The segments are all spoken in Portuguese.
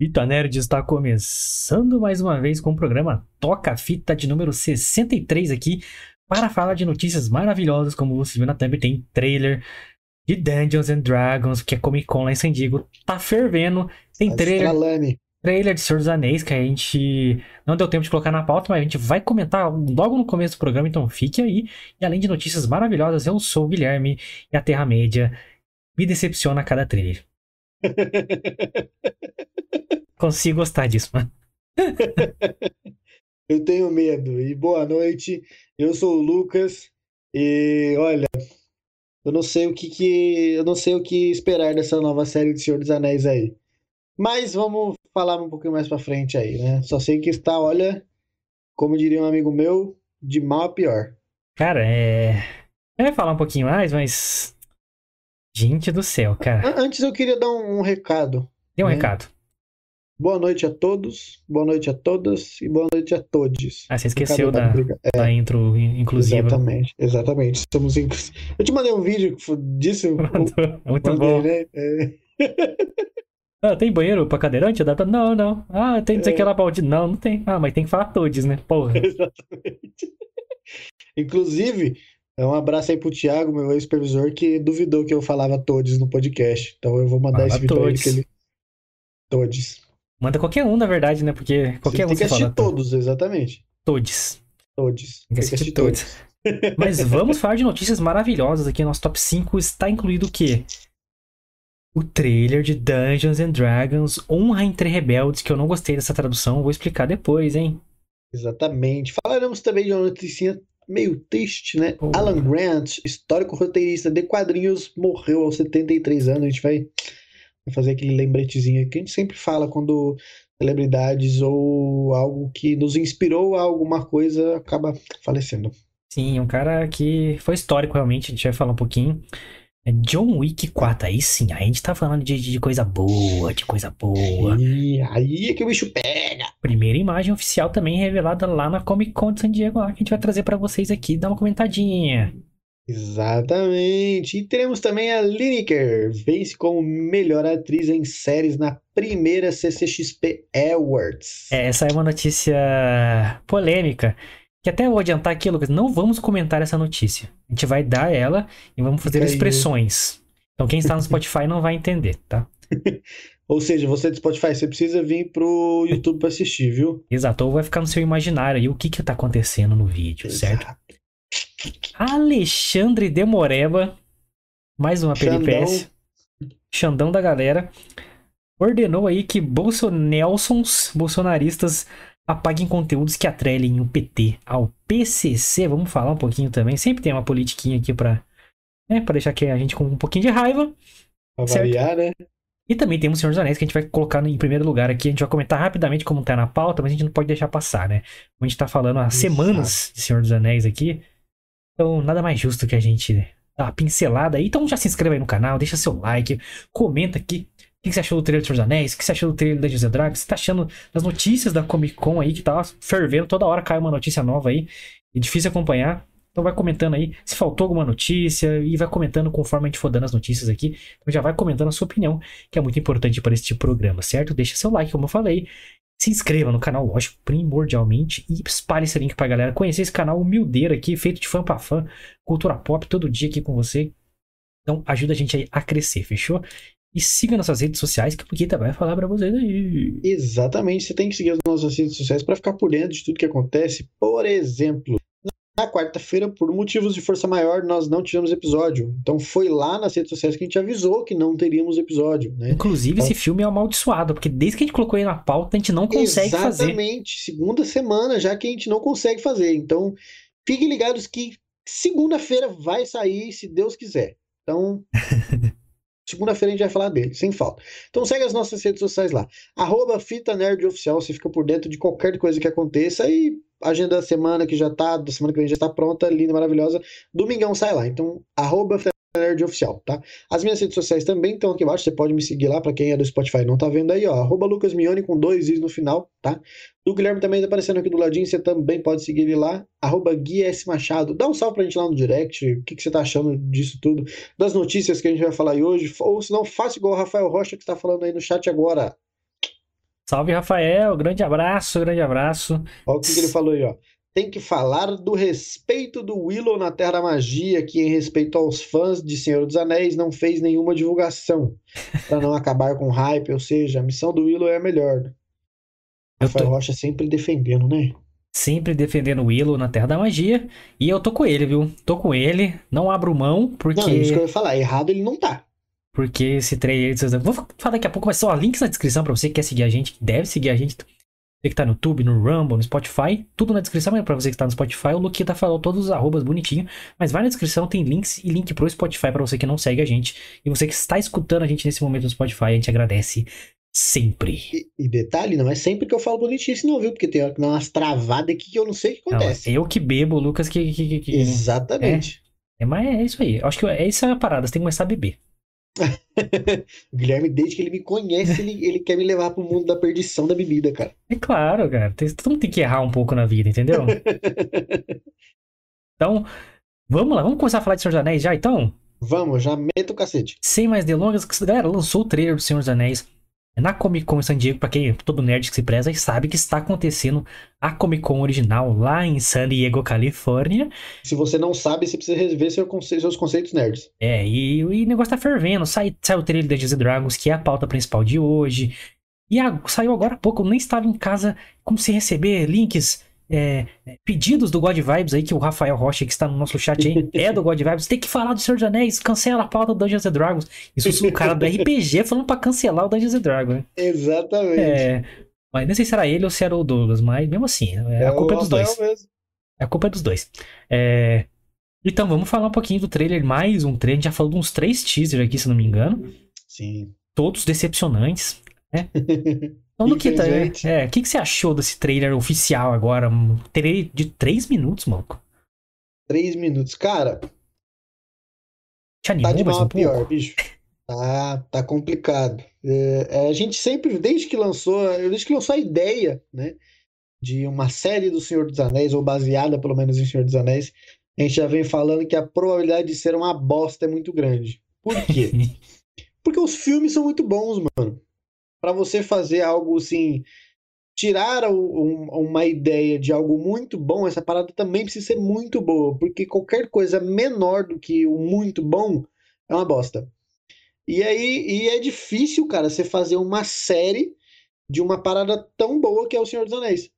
Fita Nerd está começando mais uma vez com o programa Toca Fita de número 63 aqui para falar de notícias maravilhosas, como você viu na thumb, tem trailer de Dungeons and Dragons, que é Comic Con lá em San Diego, tá fervendo, tem trailer, trailer de Senhor dos Anéis, que a gente não deu tempo de colocar na pauta, mas a gente vai comentar logo no começo do programa, então fique aí. E além de notícias maravilhosas, eu sou o Guilherme e a Terra-média me decepciona a cada trailer. Consigo gostar disso, mano. eu tenho medo. E boa noite. Eu sou o Lucas. E olha, eu não sei o que, que eu não sei o que esperar dessa nova série de Senhor dos Anéis aí. Mas vamos falar um pouquinho mais para frente aí, né? Só sei que está, olha, como diria um amigo meu, de mal a pior. Cara, é. Eu ia falar um pouquinho mais, mas. Gente do céu, cara. Antes eu queria dar um, recado. Tem um né? recado. Boa noite a todos, boa noite a todas e boa noite a todos. Ah, você esqueceu da, é. da intro inclusiva. Exatamente, exatamente. Estamos in... Eu te mandei um vídeo disso. Muito mandei, bom. Né? É. Ah, tem banheiro pra cadeirante? Não, não. Ah, tem dizer é. que ela balde. Não, não tem. Ah, mas tem que falar todos, né? Porra. Exatamente. Inclusive, um abraço aí pro Thiago, meu ex-supervisor, que duvidou que eu falava todos no podcast. Então eu vou mandar Fala esse vídeo pra ele que ele. Todos. Manda qualquer um, na verdade, né? Porque qualquer você um tem que assistir todos, exatamente. Todos. Todos. Tem que assistir, todos. todos. Mas vamos falar de notícias maravilhosas aqui. Nosso top 5 está incluído o quê? O trailer de Dungeons and Dragons Honra entre Rebeldes, que eu não gostei dessa tradução, vou explicar depois, hein? Exatamente. Falaremos também de uma notícia meio triste, né? Oh. Alan Grant, histórico roteirista de quadrinhos, morreu aos 73 anos. A gente vai fazer aquele lembretezinho que a gente sempre fala quando celebridades ou algo que nos inspirou a alguma coisa acaba falecendo. Sim, um cara que foi histórico realmente, a gente vai falar um pouquinho. É John Wick 4, aí sim, aí a gente tá falando de, de coisa boa, de coisa boa. E aí é que o bicho pega. Primeira imagem oficial também revelada lá na Comic Con de San Diego, lá, que a gente vai trazer para vocês aqui, dá uma comentadinha. Exatamente. E teremos também a Lineker, vence como melhor atriz em séries na primeira CCXP Awards. É, essa é uma notícia polêmica. Que até vou adiantar aqui, Lucas, não vamos comentar essa notícia. A gente vai dar ela e vamos fazer expressões. Então quem está no Spotify não vai entender, tá? Ou seja, você do Spotify, você precisa vir pro YouTube para assistir, viu? Exato, ou vai ficar no seu imaginário aí o que que tá acontecendo no vídeo, Exato. certo? Alexandre de Moreba, mais uma peripécia. Xandão da galera. Ordenou aí que bolsonelsons, bolsonaristas, apaguem conteúdos que atrelem o PT ao PCC. Vamos falar um pouquinho também. Sempre tem uma politiquinha aqui pra, né, pra deixar a gente com um pouquinho de raiva. Pra variar, né? E também temos o Senhor dos Anéis, que a gente vai colocar em primeiro lugar aqui. A gente vai comentar rapidamente como tá na pauta, mas a gente não pode deixar passar, né? A gente tá falando há Exato. semanas de Senhor dos Anéis aqui. Então, nada mais justo que a gente dar uma pincelada aí. Então, já se inscreva aí no canal, deixa seu like, comenta aqui o que você achou do trailer do Senhor dos Anéis, o que você achou do trailer da José Dragons, você tá achando das notícias da Comic Con aí, que tá fervendo, toda hora cai uma notícia nova aí, é difícil acompanhar. Então vai comentando aí se faltou alguma notícia e vai comentando conforme a gente for dando as notícias aqui. Então já vai comentando a sua opinião, que é muito importante para de programa, certo? Deixa seu like, como eu falei. Se inscreva no canal, lógico, primordialmente. E espalhe esse link pra galera conhecer esse canal humildeiro aqui, feito de fã pra fã. Cultura pop, todo dia aqui com você. Então ajuda a gente aí a crescer, fechou? E siga nossas redes sociais, que o Puquita vai falar para vocês aí. Exatamente, você tem que seguir as nossas redes sociais para ficar por dentro de tudo que acontece. Por exemplo, na quarta-feira, por motivos de força maior, nós não tivemos episódio. Então foi lá nas redes sociais que a gente avisou que não teríamos episódio, né? Inclusive, então... esse filme é amaldiçoado, porque desde que a gente colocou ele na pauta, a gente não consegue Exatamente. fazer. Exatamente, segunda semana já que a gente não consegue fazer. Então, fiquem ligados que segunda-feira vai sair, se Deus quiser. Então, Segunda-feira a gente vai falar dele, sem falta. Então segue as nossas redes sociais lá. Arroba Fita Nerd Oficial, você fica por dentro de qualquer coisa que aconteça e agenda da semana que já tá, da semana que vem já está pronta, linda, maravilhosa. Domingão sai lá. Então, arroba Nerd Oficial, tá? As minhas redes sociais também estão aqui embaixo, você pode me seguir lá, para quem é do Spotify e não tá vendo aí, ó, arroba Lucas Mione com dois i's no final, tá? O Guilherme também tá aparecendo aqui do ladinho, você também pode seguir ele lá, arroba Gui S. Machado. Dá um salve pra gente lá no direct, o que, que você tá achando disso tudo, das notícias que a gente vai falar aí hoje, ou se não, faça igual o Rafael Rocha que está falando aí no chat agora. Salve, Rafael. Grande abraço, grande abraço. Olha o que, que ele falou aí, ó. Tem que falar do respeito do Willow na Terra da Magia, que, em respeito aos fãs de Senhor dos Anéis, não fez nenhuma divulgação para não acabar com hype. Ou seja, a missão do Willow é a melhor. Eu Rafael tô Rocha sempre defendendo, né? sempre defendendo o Willow na Terra da Magia. E eu tô com ele, viu? Tô com ele. Não abro mão, porque. Não, é isso que eu ia falar. Errado ele não tá. Porque esse trailer. Vou falar daqui a pouco, mas só links na descrição pra você que quer seguir a gente, que deve seguir a gente. Você que tá no YouTube, no Rumble, no Spotify, tudo na descrição, mas pra você que tá no Spotify, o Luquita falou todos os arrobas bonitinho. Mas vai na descrição, tem links e link pro Spotify pra você que não segue a gente. E você que está escutando a gente nesse momento no Spotify, a gente agradece sempre. E, e detalhe, não é sempre que eu falo bonitice, não, viu? Porque tem umas travadas aqui que eu não sei o que Não, acontece. eu que bebo, o Lucas que. que, que- que- Exatamente. É, mas é isso aí. Eu Acho que é isso é a parada, você tem que começar a beber. O Guilherme, desde que ele me conhece, ele, ele quer me levar pro mundo da perdição da bebida, cara. É claro, cara. Todo mundo tem que errar um pouco na vida, entendeu? Então, vamos lá, vamos começar a falar de Senhor dos Anéis já, então? Vamos, já meta o cacete. Sem mais delongas, galera, lançou o trailer do Senhor dos Anéis na Comic Con em San Diego, pra quem todo nerd que se preza e sabe que está acontecendo a Comic Con original lá em San Diego, Califórnia. Se você não sabe, você precisa rever seu conce- seus conceitos nerds. É, e, e o negócio tá fervendo. Sai, sai o trailer Dungeons and Dragons, que é a pauta principal de hoje. E a- saiu agora há pouco, eu nem estava em casa como se receber links, é, é, pedidos do God Vibes aí, que o Rafael Rocha, que está no nosso chat aí, é do God Vibes. Tem que falar do Senhor dos Anéis, cancela a pauta do Dungeons and Dragons. Isso o cara do RPG falando pra cancelar o Dungeons and Dragons. né? Exatamente. É, mas não sei se era ele ou se era o Douglas, mas mesmo assim, é, a o culpa é dos dois. mesmo. A culpa é dos dois. É, Então, vamos falar um pouquinho do trailer, mais um trailer. A gente já falou de uns três teasers aqui, se não me engano. Sim. Todos decepcionantes. Então, Luquita, é, Infelizmente. é, o que, que você achou desse trailer oficial agora? Um trailer de três minutos, mano. Três minutos. Cara, Te animou tá de mal um pior, pouco? bicho. Tá, tá complicado. É, é, a gente sempre, desde que lançou, desde que lançou a ideia, né, de uma série do Senhor dos Anéis, ou baseada pelo menos em Senhor dos Anéis, a gente já vem falando que a probabilidade de ser uma bosta é muito grande. Por quê? Porque os filmes são muito bons, mano. Pra você fazer algo assim, tirar um- uma ideia de algo muito bom, essa parada também precisa ser muito boa, porque qualquer coisa menor do que o muito bom é uma bosta. E aí, e é difícil, cara, você fazer uma série de uma parada tão boa que é o Senhor dos Anéis.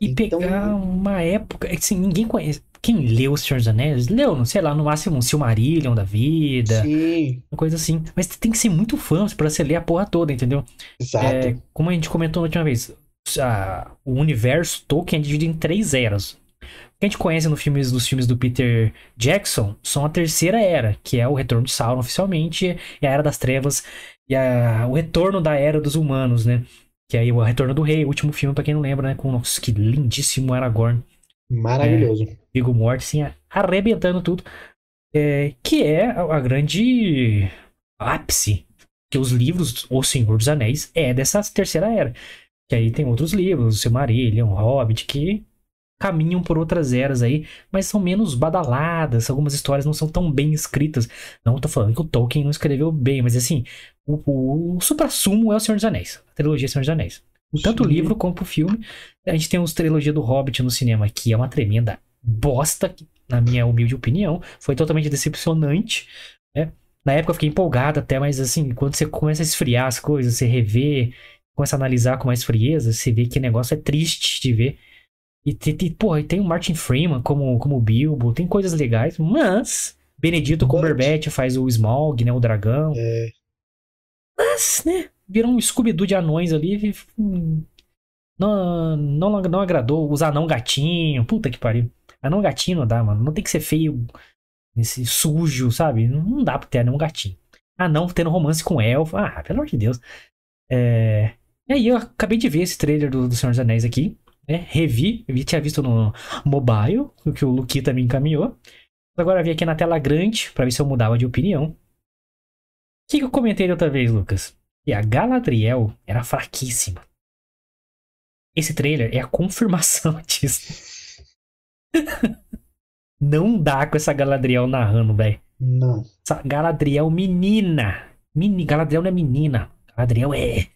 E Então- pegar uma época. é que, Assim, ninguém conhece. Quem leu O Senhor dos Anéis, leu, não sei lá, no máximo um Silmarillion da vida, Sim, uma coisa assim. Mas tem que ser muito fã pra você ler a porra toda, entendeu? exato. É, como a gente comentou na última vez, a- o universo Tolkien é dividido em três eras. O que a gente conhece no filmes, nos filmes do Peter Jackson são a terceira era, que é o retorno de Sauron oficialmente, e a Era das Trevas, e a- o retorno da Era dos Humanos, né? Que aí o Retorno do Rei, o último filme, pra quem não lembra, né? Com nossa, que lindíssimo Aragorn. Maravilhoso. Viggo Mortensen arrebentando tudo. É, que é a, grande ápice que os livros O Senhor dos Anéis é dessa terceira era. Que aí tem outros livros, o Silmarillion, Hobbit, que caminham por outras eras aí, mas são menos badaladas, algumas histórias não são tão bem escritas. Não tô falando que o Tolkien não escreveu bem, mas assim, o, o, o supra-sumo é o Senhor dos Anéis, a trilogia Senhor dos Anéis. Tanto o livro como o filme. A gente tem os trilogia do Hobbit no cinema, que é uma tremenda bosta, que, na minha humilde opinião. Foi totalmente decepcionante. Né? Na época eu fiquei empolgado até, mas assim, quando você começa a esfriar as coisas, você revê, começa a analisar com mais frieza, você vê que o negócio é triste de ver. E tem, porra, e tem o Martin Freeman como, como Bilbo, tem coisas legais, mas Benedito Cumberbatch faz o Smaug, né, o dragão. É, Mas, né, virou um Scooby-Doo de anões ali. hum, Não, não, não agradou. Os anão gatinho. Puta que pariu. Anão gatinho não dá, mano. Não tem que ser feio, esse sujo, sabe? Não dá pra ter anão gatinho. Anão tendo romance com elfo. Ah, pelo amor de Deus. É... E aí, eu acabei de ver esse trailer do, do Senhor dos Anéis aqui. Né? Revi. Eu tinha visto no mobile, o que o Luquita me encaminhou. Agora vi aqui na tela grande, pra ver se eu mudava de opinião. O que, que eu comentei outra vez, Lucas? E a Galadriel era fraquíssima. Esse trailer é a confirmação disso. Não dá com essa Galadriel narrando, velho. não. Essa Galadriel menina. Mini, Galadriel não é menina. Galadriel é.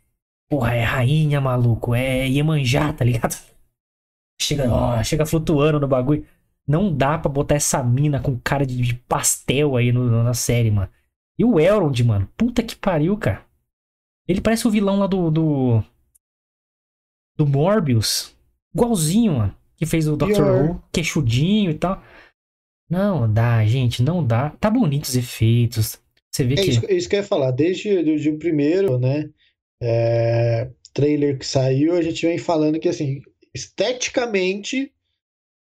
Porra, é rainha, maluco. É Iemanjá, tá ligado? Chega, ó, chega flutuando no bagulho. Não dá pra botar essa mina com cara de pastel aí no, na série, mano. E o Elrond, mano. Puta que pariu, cara. Ele parece o vilão lá do. Do, do Morbius. Igualzinho, mano. Que fez o Dr. Who, queixudinho e tal. Não dá, gente, não dá. Tá bonitos os efeitos. Você vê é que. Isso, isso que eu ia falar. Desde o primeiro, né? É, trailer que saiu, a gente vem falando que, assim, esteticamente,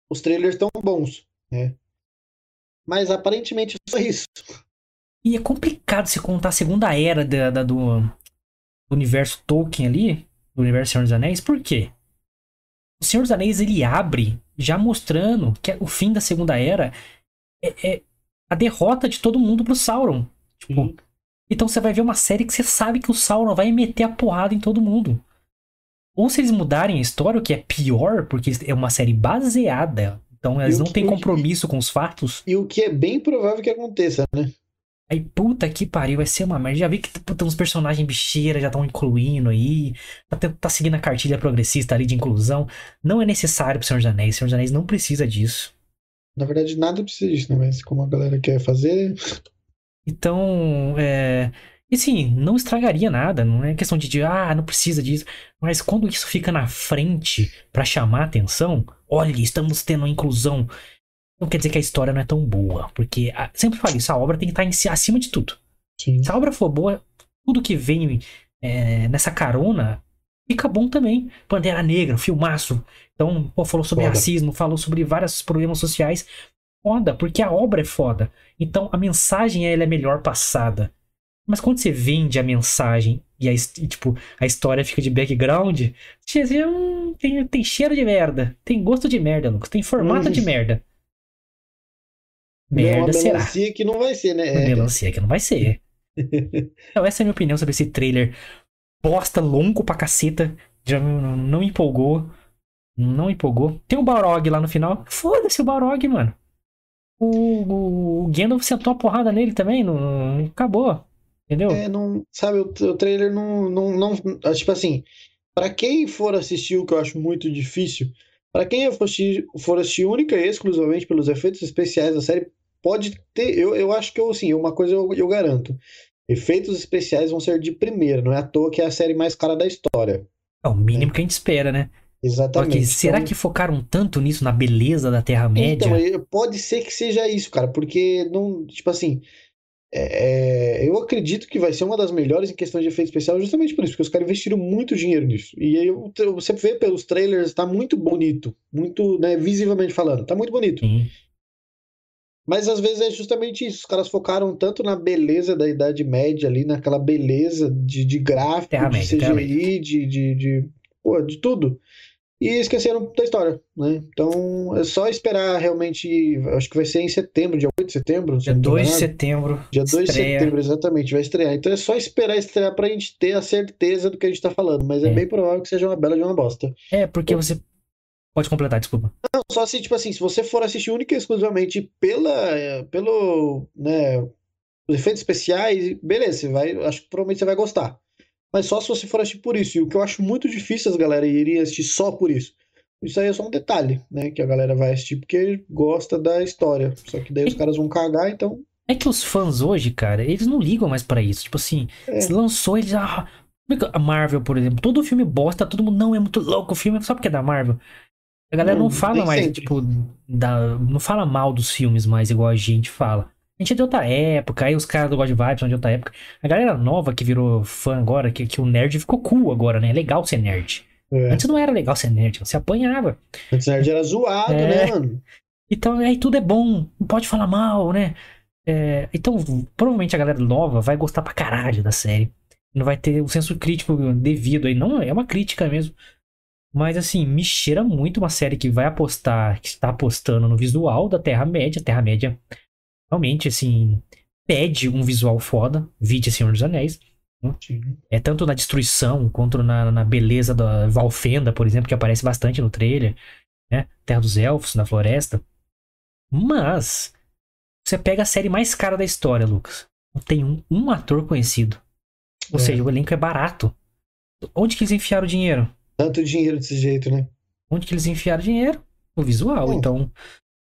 os trailers estão bons, né? Mas aparentemente é só isso. E é complicado se contar a segunda era da, da do, do, universo Tolkien ali, do universo Senhor dos Anéis, por quê? O Senhor dos Anéis ele abre já mostrando que o fim da segunda era é, é a derrota de todo mundo pro Sauron. Tipo, então você vai ver uma série que você sabe que o Sauron vai meter a porrada em todo mundo. Ou se eles mudarem a história, o que é pior, porque é uma série baseada. Então eles não têm compromisso com os fatos. E o que é bem provável que aconteça, né? Aí, puta que pariu, vai ser uma merda. Já vi que puta, uns personagens bicheira já estão incluindo aí. Tá, tá, seguindo a cartilha progressista ali de inclusão. Não é necessário pro Senhor dos Anéis. O Senhor dos Anéis não precisa disso. Na verdade, nada precisa disso, né? Mas como a galera quer fazer. Então, é. E sim, não estragaria nada, não é questão de, de ah, não precisa disso. Mas quando isso fica na frente para chamar atenção, olha, estamos tendo uma inclusão. Não quer dizer que a história não é tão boa, porque ah, sempre falo isso, a obra tem que estar em, acima de tudo. Sim. Se a obra for boa, tudo que vem é, nessa carona fica bom também. Pantera Negra, filmaço. Então, pô, falou sobre foda. racismo, falou sobre vários problemas sociais. Foda, porque a obra é foda. Então a mensagem ela é melhor passada. Mas quando você vende a mensagem e, a, e, tipo, a história fica de background, você hum, tem, tem cheiro de merda. Tem gosto de merda, Lucas. Tem formato hum. de merda. Merda é será. melancia que não vai ser, né? Uma melancia que não vai ser. então, essa é a minha opinião sobre esse trailer. Bosta, longo pra caceta. Já não, não empolgou. Não empolgou. Tem o Balrog lá no final. Foda-se o Balrog, mano. O, o Gandalf sentou a porrada nele também. Não, acabou. Entendeu? É, não, sabe, o, o trailer não, não, não. Tipo assim, para quem for assistir, o que eu acho muito difícil, para quem for assistir, for assistir única e exclusivamente pelos efeitos especiais da série, pode ter. Eu, eu acho que eu, assim, uma coisa eu, eu garanto. Efeitos especiais vão ser de primeira, não é à toa que é a série mais cara da história. É o mínimo é. que a gente espera, né? Exatamente. será então... que focaram tanto nisso, na beleza da Terra-média? Então, pode ser que seja isso, cara, porque não. Tipo assim. É, é, eu acredito que vai ser uma das melhores em questão de efeito especial, justamente por isso, porque os caras investiram muito dinheiro nisso. E aí você vê pelos trailers, tá muito bonito, muito, né, visivelmente falando, tá muito bonito. Sim. Mas às vezes é justamente isso, os caras focaram tanto na beleza da Idade Média ali, naquela beleza de, de gráfico, de CGI, de, de, de, pô, de tudo e esqueceram da história, né? Então é só esperar realmente, acho que vai ser em setembro, dia 8 de setembro. Dia 2 de setembro. Dia 2 de setembro, exatamente, vai estrear. Então é só esperar estrear pra gente ter a certeza do que a gente tá falando, mas é, é bem provável que seja uma bela de uma bosta. É, porque você Pode completar, desculpa. Não, só assim, tipo assim, se você for assistir única e exclusivamente pela, pelo, né, os efeitos especiais, beleza, você vai, acho que provavelmente você vai gostar mas só se você for assistir por isso. E o que eu acho muito difícil as galera irem assistir só por isso. Isso aí é só um detalhe, né? Que a galera vai assistir porque gosta da história. Só que daí os caras vão cagar, então. É que os fãs hoje, cara, eles não ligam mais para isso. Tipo assim, é. se lançou, eles. Ah, a Marvel, por exemplo, todo filme bosta, todo mundo não é muito louco o filme, só porque é da Marvel. A galera não, não fala mais, sempre. tipo, da, não fala mal dos filmes mais igual a gente fala. A gente é de outra época, aí os caras do God Vibes são de outra época. A galera nova que virou fã agora, que, que o nerd ficou cool agora, né? É legal ser nerd. É. Antes não era legal ser nerd, você apanhava. Antes nerd era zoado, é. né, mano? Então aí tudo é bom, não pode falar mal, né? É, então, provavelmente a galera nova vai gostar pra caralho da série. Não vai ter o senso crítico devido aí. Não, é uma crítica mesmo. Mas assim, me cheira muito uma série que vai apostar, que está apostando no visual da Terra-média. Terra-média realmente, assim, pede um visual foda, vide Senhor dos Anéis. Né? É tanto na destruição quanto na, na beleza da Valfenda, por exemplo, que aparece bastante no trailer, né? Terra dos Elfos, na floresta. Mas você pega a série mais cara da história, Lucas. Tem um, um ator conhecido. Ou é. seja, o elenco é barato. Onde que eles enfiaram o dinheiro? Tanto dinheiro desse jeito, né? Onde que eles enfiaram dinheiro? No visual. Bom. Então,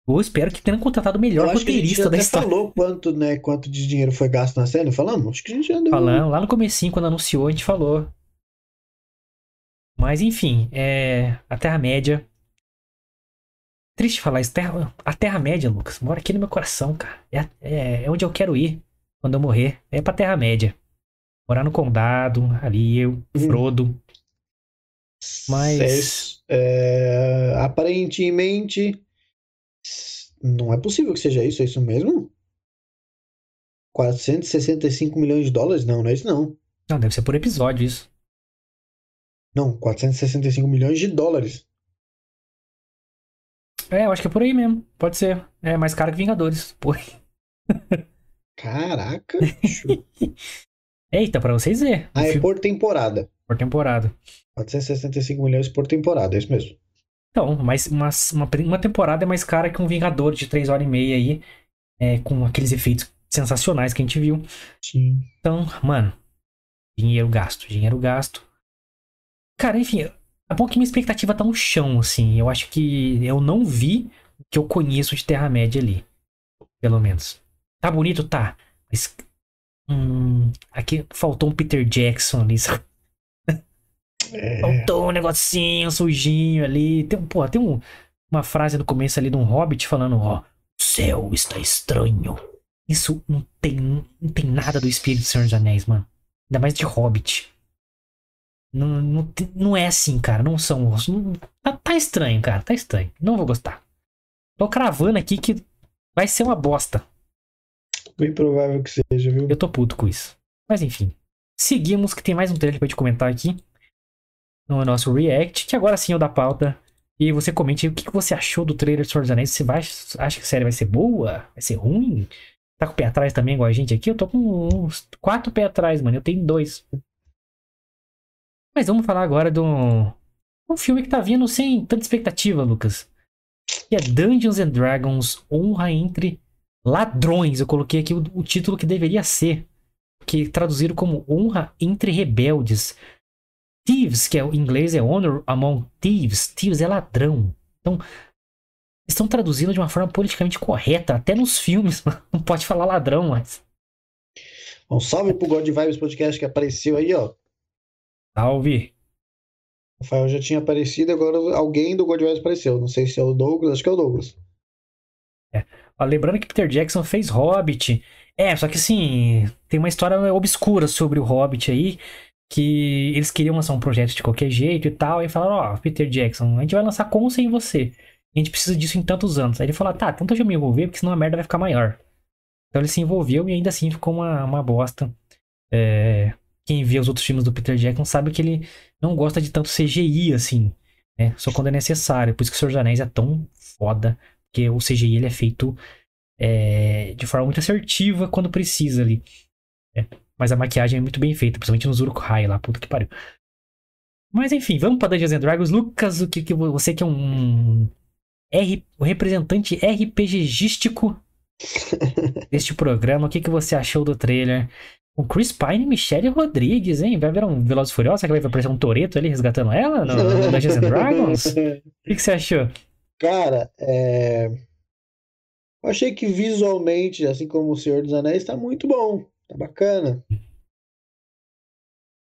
eu espero que tenham contratado o melhor roteirista da história. falou quanto, né, quanto de dinheiro foi gasto na não falamos? Acho que a gente já deu. Falando, lá no comecinho, quando anunciou, a gente falou. Mas enfim, é. A Terra-média. Triste falar isso. Terra... A Terra-média, Lucas, mora aqui no meu coração, cara. É, é, é onde eu quero ir quando eu morrer. É pra Terra-média. Morar no condado, ali, eu, Hum. Mas. É, aparentemente. Não é possível que seja isso, é isso mesmo? 465 milhões de dólares? Não, não é isso não. Não, deve ser por episódio isso. Não, 465 milhões de dólares. É, eu acho que é por aí mesmo. Pode ser. É mais caro que Vingadores. Pô. Caraca, bicho. Eita, pra vocês verem. Ah, é Filme por temporada. por temporada. 465 milhões por temporada, é isso mesmo. Então, mas uma, uma, uma temporada é mais cara que um Vingador de 3 horas e meia aí. É, com aqueles efeitos sensacionais que a gente viu. Sim. Então, mano, dinheiro gasto, dinheiro gasto. Cara, enfim, é bom que minha expectativa tá no chão, assim. Eu acho que eu não vi o que eu conheço de Terra-média ali. Pelo menos. Tá bonito? Tá. Mas. Hum, aqui faltou um Peter Jackson ali, sabe? É, Faltou um negocinho sujinho ali. Tem, um- pô, tem um- uma frase no começo ali de um hobbit falando, ó, o céu está estranho. Isso não tem, não tem nada do espírito do Senhor dos Anéis, mano. Ainda mais de hobbit. Não, não, não é assim, cara. Não são. não- tá, tá estranho, cara. Tá estranho. Não vou gostar. Tô cravando aqui que vai ser uma bosta. Bem provável que seja, viu? Eu tô puto com isso. Mas enfim. Seguimos, que tem mais um trailer pra gente comentar aqui. No nosso React, que agora sim é o da pauta. E você comente aí o que você achou do trailer de Senhor dos Anéis. Você vai, acha que a série vai ser boa? Vai ser ruim? Tá com o pé atrás também, igual a gente aqui? Eu tô com uns quatro pés atrás, mano. Eu tenho dois. Mas vamos falar agora do. Um filme que tá vindo sem tanta expectativa, Lucas. Que é Dungeons and Dragons Honra entre Ladrões. Eu coloquei aqui o, o título que deveria ser. Que traduziram como Honra entre Rebeldes. Thieves, que é, em inglês é Honor Among Thieves. Thieves é ladrão. Então, estão traduzindo de uma forma politicamente correta. Até nos filmes. Não pode falar ladrão, mas. Um salve pro God Vibes Podcast que apareceu aí, ó. Salve. Rafael já tinha aparecido, agora alguém do God Vibes apareceu. Não sei se é o Douglas, acho que é o Douglas. Ó, lembrando que Peter Jackson fez Hobbit. É, só que assim, tem uma história obscura sobre o Hobbit aí. Que eles queriam lançar um projeto de qualquer jeito e tal. E falaram: Ó, Peter Jackson, a gente vai lançar com sem você. A gente precisa disso em tantos anos. Aí ele falou: Tá, então deixa eu me envolver, porque senão a merda vai ficar maior. Então ele se envolveu e ainda assim ficou uma, uma bosta. É, quem vê os outros filmes do Peter Jackson sabe que ele não gosta de tanto CGI assim. Né? Só quando é necessário. Por isso que o Senhor dos Anéis é tão foda. Porque o CGI ele é feito é, de forma muito assertiva quando precisa ali. É, mas a maquiagem é muito bem feita, principalmente nos Uruk-hai lá, puta que pariu. Mas enfim, vamos pra Dungeons and Dragons. Lucas, o que, que vo- você que é um R, o representante RPGístico deste programa, o que, que você achou do trailer? Com Chris Pine e Michelle Rodrigues, hein? Vai ver um Velozes Furiosos? Será que vai aparecer um Toreto ali resgatando ela no, no Dungeons and Dragons? O que, que você achou? Cara, é... eu achei que visualmente, assim como o Senhor dos Anéis, tá muito bom. Tá bacana.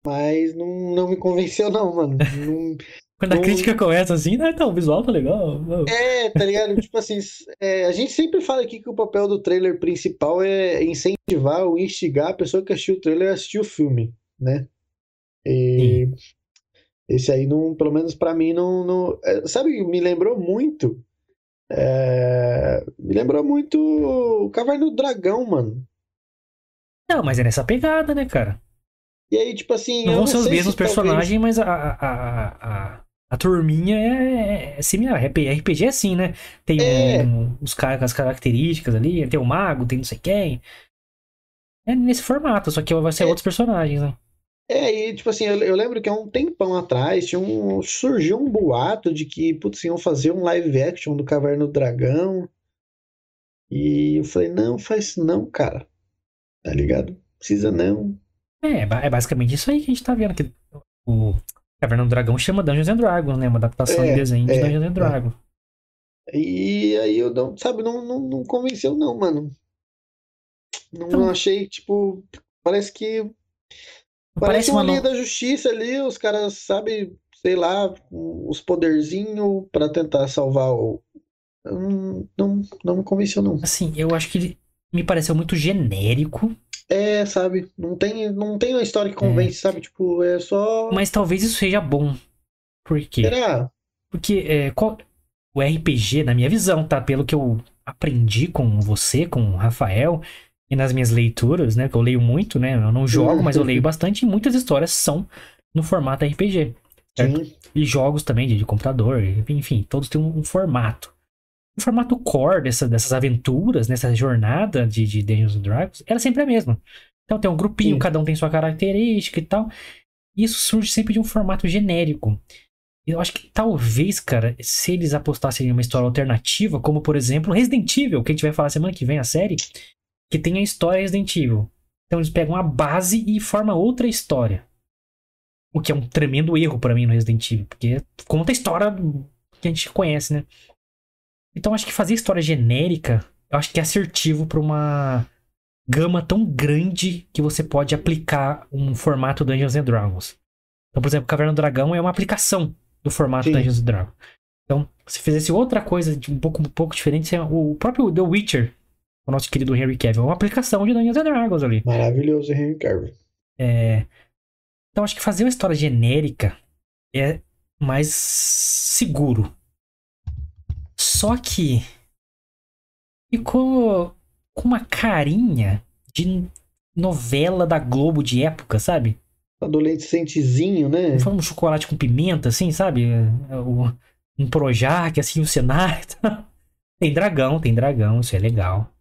Mas não, não me convenceu, não, mano. Não- Quando a Não- crítica começa assim, ah, então, o visual tá legal. não." É, tá ligado? Tipo assim, é, a gente sempre fala aqui que o papel do trailer principal é incentivar ou instigar a pessoa que assistiu o trailer a assistir o filme, né? E esse aí, não, pelo menos pra mim, não. não é, sabe, me lembrou muito. é, me lembrou muito o Caverna do Dragão, mano. Não, mas é nessa pegada, né, cara? E aí, tipo assim. Não vão ser os mesmos se talvez- personagens, mas a, a, a, a, a turminha é, é similar. RPG é assim, né? Tem É. um- os caras as características ali, tem o mago, tem não sei quem. É nesse formato, só que vai ser É. outros personagens, né? É, e tipo assim, eu, eu lembro que há um tempão atrás tinha um, surgiu um boato de que, putz, iam fazer um live action do Caverna do Dragão. E eu falei, não, faz isso não, cara. Tá ligado? Precisa não. É, é basicamente isso aí que a gente tá vendo. Que o Caverna do Dragão chama Dungeons and Dragons, né? Uma adaptação É, em desenho de é, Dungeons and é. Dragons. E aí eu não, sabe, não, não, não convenceu, não, mano. Não, Então- achei, tipo, parece que. Parece Parece, uma no- da Justiça ali, os caras, sabe, sei lá, os poderzinhos pra tentar salvar o. Não, não, não me convenceu, não. Assim, eu acho que ele me pareceu muito genérico, É, sabe, não tem, não tem uma história que convence, sabe? Tipo, é só. mas talvez isso seja bom. Por quê? Será? Porque é, qual- o RPG, na minha visão, tá? Pelo que eu aprendi com você, com o Rafael, e nas minhas leituras, né? Que eu leio muito, né? Eu não jogo, mas eu leio bastante, e muitas histórias são no formato RPG. Certo. Sim. E jogos também de, de computador, enfim, todos têm um, um formato. O formato core dessa- dessas aventuras, nessa jornada de, de Dungeons and Dragons, era sempre a mesma. Então tem um grupinho, Sim. cada um tem sua característica e tal. E isso surge sempre de um formato genérico. Eu acho que talvez, cara, se eles apostassem em uma história alternativa, como por exemplo Resident Evil, que a gente vai falar semana que vem a série, que tem a história Resident Evil. Então eles pegam a base e formam outra história. O que é um tremendo erro pra mim no Resident Evil, porque conta a história que a gente conhece, né? Então acho que fazer história genérica, eu acho que é assertivo pra uma gama tão grande que você pode aplicar um formato Dungeons and Dragons. Então, por exemplo, Caverna do Dragão é uma aplicação do formato Sim. Dungeons and Dragons. Então, se fizesse outra coisa de um pouco, um pouco diferente, o próprio The Witcher, o nosso querido Henry Cavill, é uma aplicação de Dungeons and Dragons ali. Maravilhoso, Henry Cavill. É, Então, acho que fazer uma história genérica é mais seguro. Só que ficou com uma carinha de novela da Globo de época, sabe? Adolescentezinho, né? Foi um chocolate com pimenta, assim, sabe? O- Um Projac, assim, o cenário. e tal. Tem dragão, tem dragão, isso é legal.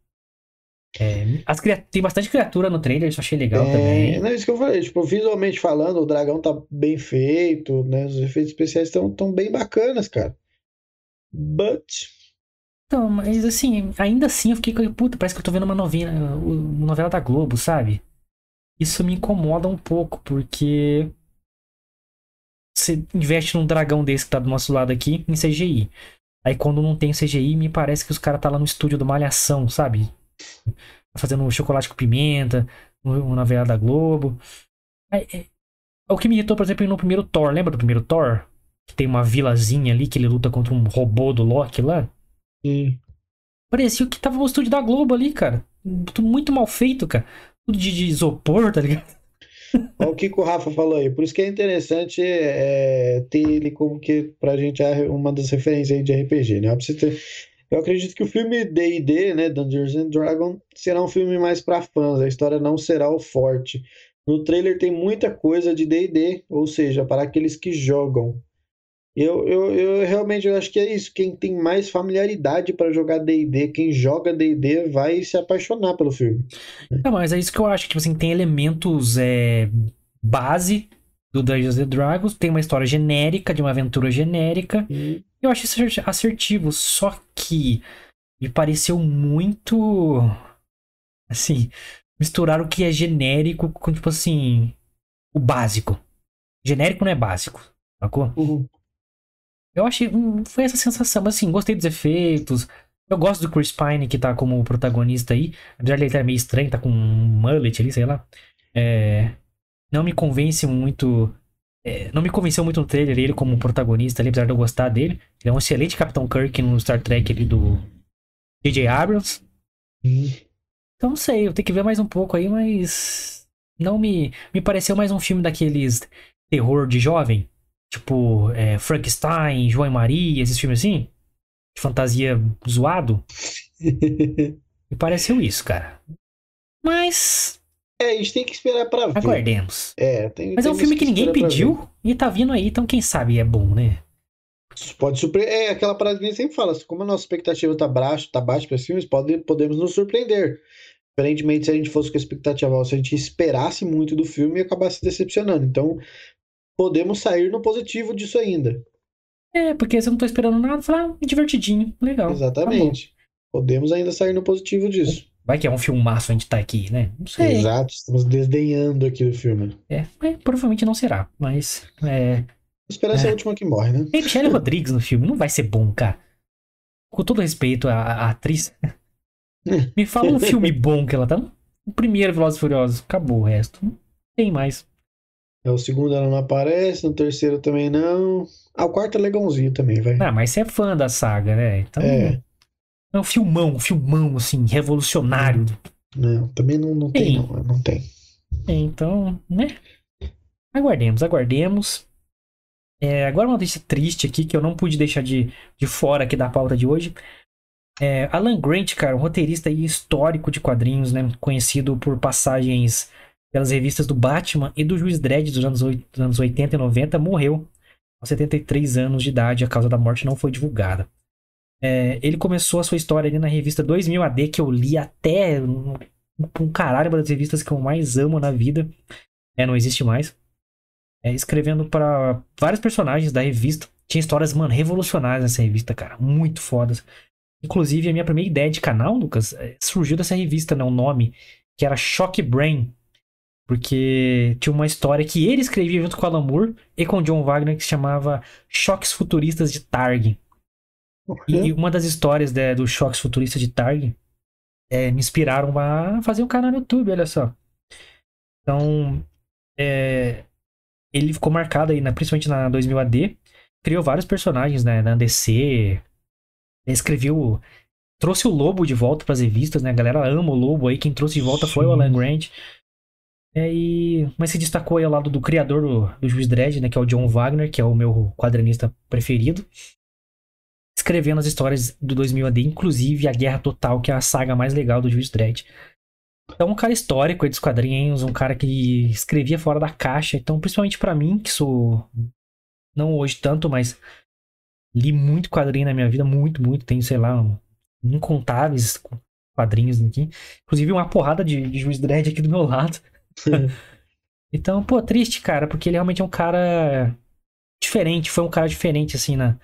É, as Tem bastante criatura no trailer, isso eu achei legal É, também. não é isso que eu falei, tipo, visualmente falando, o dragão tá bem feito, né? Os efeitos especiais estão tão bem bacanas, cara. But, Então, mas assim, ainda assim eu fiquei com. Puta, parece que eu tô vendo uma novela, uma novela da Globo, sabe? Isso me incomoda um pouco, porque. Você investe num dragão desse que tá do nosso lado aqui em CGI. Aí quando não tem CGI, me parece que os caras tá lá no estúdio do Malhação, sabe? Fazendo um chocolate com pimenta, uma novela da Globo. Aí, é- o que me irritou, por exemplo, no primeiro Thor, lembra do primeiro Thor? Que tem uma vilazinha ali que ele luta contra um robô do Loki lá? sim. Parecia que tava no estúdio da Globo ali, cara. Tudo muito mal feito, cara. Tudo de, de isopor, tá ligado? Olha o que, que o Rafa falou aí. Por isso que é interessante é, ter ele como que pra gente é uma das referências aí de RPG, né? Pra você ter- Eu acredito que o filme D&D, né, Dungeons and Dragons, será um filme mais pra fãs. A história não será o forte. No trailer tem muita coisa de D&D, ou seja, para aqueles que jogam. Eu, eu, eu realmente eu acho que é isso. Quem tem mais familiaridade para jogar D&D, quem joga D&D, vai se apaixonar pelo filme. Não, mas é isso que eu acho. Tipo assim, tem elementos é, base do Dungeons and Dragons. Tem uma história genérica, de uma aventura genérica. E Eu acho isso asserti- assertivo. Só que me pareceu muito. Assim, misturar o que é genérico com, tipo assim, o básico. Genérico não é básico, sacou? Uhum. Eu achei. hum, Foi essa sensação. Mas assim, gostei dos efeitos. Eu gosto do Chris Pine, que tá como protagonista aí. Apesar de ele estar meio estranho, tá com um mullet ali, sei lá. É, não me convence muito. é, não me convenceu muito no trailer ele como protagonista ali, apesar de eu gostar dele. Ele é um excelente Capitão Kirk no Star Trek ali do J.J. Abrams. Uhum. Então não sei, eu tenho que ver mais um pouco aí, mas. Não me. Me pareceu mais um filme daqueles terror de jovem. Tipo, é, Frankenstein, João e Maria, esses filmes assim. De fantasia zoado. Me pareceu isso, cara. Mas. É, a gente tem que esperar pra ver. Aguardemos. É, tem, Mas é um filme que ninguém pra ver. pediu e tá vindo aí, então quem sabe é bom, né? Pode surpreender. É aquela parada que a gente sempre fala. Como a nossa expectativa tá baixa, tá baixa para filmes, pode, podemos nos surpreender. Diferentemente se a gente fosse com a expectativa alta, se a gente esperasse muito do filme e acabasse se decepcionando. Então, podemos sair no positivo disso ainda. É, porque se eu não tô esperando nada, falar, ah, divertidinho, legal. tá. Exatamente. Podemos ainda sair no positivo disso. Vai que é um filmaço a gente tá aqui, né? Não sei. Exato, estamos desdenhando aqui do filme. É, mas provavelmente não será. Mas. É. Esperar ser a última que morre, né? Tem Michelle Rodrigues no filme, não vai ser bom, cara. Com todo respeito à, à atriz. Me fala um filme bom que ela tá. O primeiro Velozes e Furiosos, acabou o resto. Não tem mais. É, o segundo ela não aparece, no terceiro também não. Ah, o quarto é legalzinho também, vai. Ah, mas você é fã da saga, né? Então. É. É um filmão, um filmão, assim, revolucionário. Não, também não, não tem, Tem. não, não tem. Então, né? Aguardemos, aguardemos. É, agora uma notícia triste aqui que eu não pude deixar de, de fora aqui da pauta de hoje. É, Alan Grant, cara, um roteirista histórico de quadrinhos, né? Conhecido por passagens pelas revistas do Batman e do Juiz Dredd dos anos, dos anos 80 e 90, morreu aos 73 anos de idade. A causa da morte não foi divulgada. É, ele começou a sua história ali na revista 2000 AD, que eu li até um, um caralho, uma das revistas que eu mais amo na vida. É, não existe mais. É, escrevendo para vários personagens da revista. Tinha histórias, mano, revolucionárias nessa revista, cara. Muito fodas. Inclusive, a minha primeira ideia de canal, Lucas, é, surgiu dessa revista, né? O nome, que era Shock Brain. Porque tinha uma história que ele escrevia junto com Alan Moore e com John Wagner que se chamava Choques Futuristas de Targ. E, e uma das histórias né, do Choques Futuristas de Targ é, me inspiraram a fazer um canal no YouTube, olha só. Então, é, ele ficou marcado aí, né, principalmente na 2000 AD. Criou vários personagens né, na DC. Escreveu. Trouxe o Lobo de volta para as revistas, né? A galera ama o Lobo aí. Quem trouxe de volta foi o Sim. Alan Grant. É, e... Mas se destacou aí ao lado do criador do, do Juiz Dredd, né? Que é o John Wagner, que é o meu quadrinista preferido. Escrevendo as histórias do 2000 AD, inclusive a Guerra Total, que é a saga mais legal do Juiz Dredd. Então, um cara histórico aí dos quadrinhos, um cara que escrevia fora da caixa. Então, principalmente pra mim, que sou. Não hoje tanto, mas li muito quadrinho na minha vida, muito, muito. Tenho, sei lá, incontáveis quadrinhos aqui. Inclusive, uma porrada de, de Juiz Dredd aqui do meu lado. Então, pô, triste, cara, porque ele realmente é um cara diferente. Foi um cara diferente, assim, na,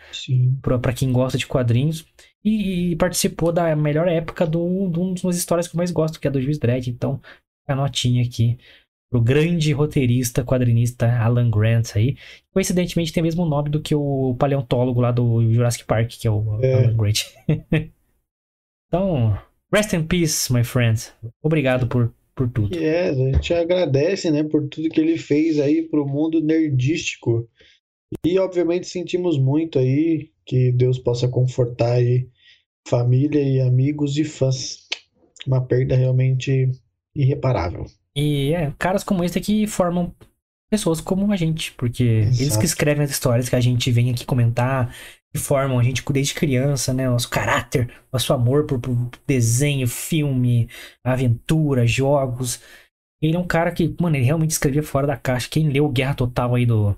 pra, pra quem gosta de quadrinhos. E, e participou da melhor época do, de uma das histórias que eu mais gosto, que é do Juiz Dredd. Então, a notinha aqui pro grande roteirista, quadrinista Alan Grant aí. Coincidentemente tem o mesmo nome do que o paleontólogo lá do Jurassic Park, que é o É. Alan Grant. então, rest in peace, my friend. Obrigado por, por tudo. É, a gente agradece, né, por tudo que ele fez aí pro mundo nerdístico. E obviamente sentimos muito aí que Deus possa confortar aí família e amigos e fãs. Uma perda realmente irreparável. E é, caras como esse aqui formam pessoas como a gente, porque eles Exato. que escrevem as histórias que a gente vem aqui comentar, que formam a gente desde criança, né? Nosso caráter, nosso amor por, por desenho, filme, aventura, jogos. Ele é um cara que, mano, ele realmente escrevia fora da caixa. Quem leu Guerra Total aí do,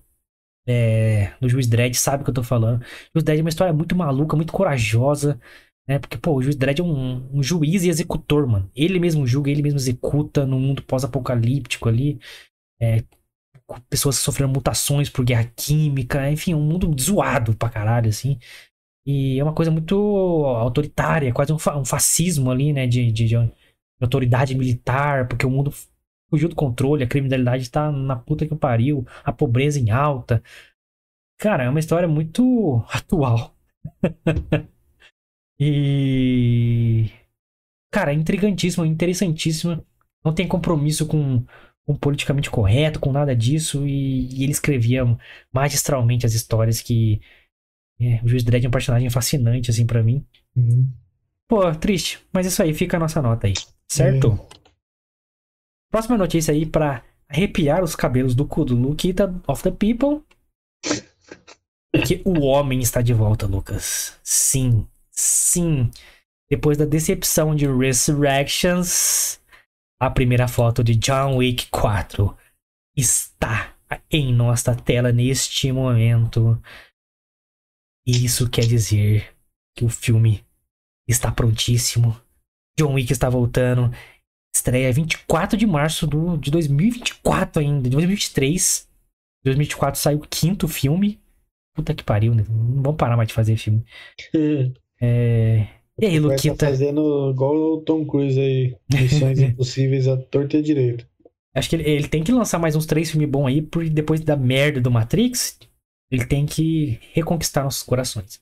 é, do Juiz Dredd sabe o que eu tô falando. Juiz Dredd é uma história muito maluca, muito corajosa. Né? Porque, pô, o Juiz Dredd é um, um juiz e executor, mano. Ele mesmo julga, ele mesmo executa no mundo pós-apocalíptico ali. É, pessoas sofrendo mutações por guerra química, enfim, um mundo zoado pra caralho, assim. E é uma coisa muito autoritária, quase um, fa- um fascismo ali, né, de, de, de autoridade militar, porque o mundo fugiu do controle, a criminalidade tá na puta que pariu, a pobreza em alta. Cara, é uma história muito atual. e. Cara, é intrigantíssima, interessantíssima. Não tem compromisso com, com politicamente correto, com nada disso. E, e ele escrevia magistralmente as histórias que. é, o Juiz Dredd é um personagem fascinante, assim, pra mim. Uhum. Pô, triste. Mas isso aí, fica a nossa nota aí. Certo? Próxima notícia aí pra arrepiar os cabelos do cu do Luquita of the People. Que o homem está de volta, Lucas. Sim, sim. Depois da decepção de Resurrections, a primeira foto de John Wick 4 está em nossa tela neste momento. Isso quer dizer que o filme está prontíssimo. John Wick está voltando. Estreia 24 de março do, de 2024 ainda, de 2023. 2024 sai o quinto filme. Puta que pariu, né? Não vamos parar mais de fazer filme. É, E aí, Luquita? tá fazendo igual o Tom Cruise aí. Missões impossíveis a torta e direito. Acho que ele, ele tem que lançar mais uns três filmes bons aí, porque depois da merda do Matrix, ele tem que reconquistar nossos corações.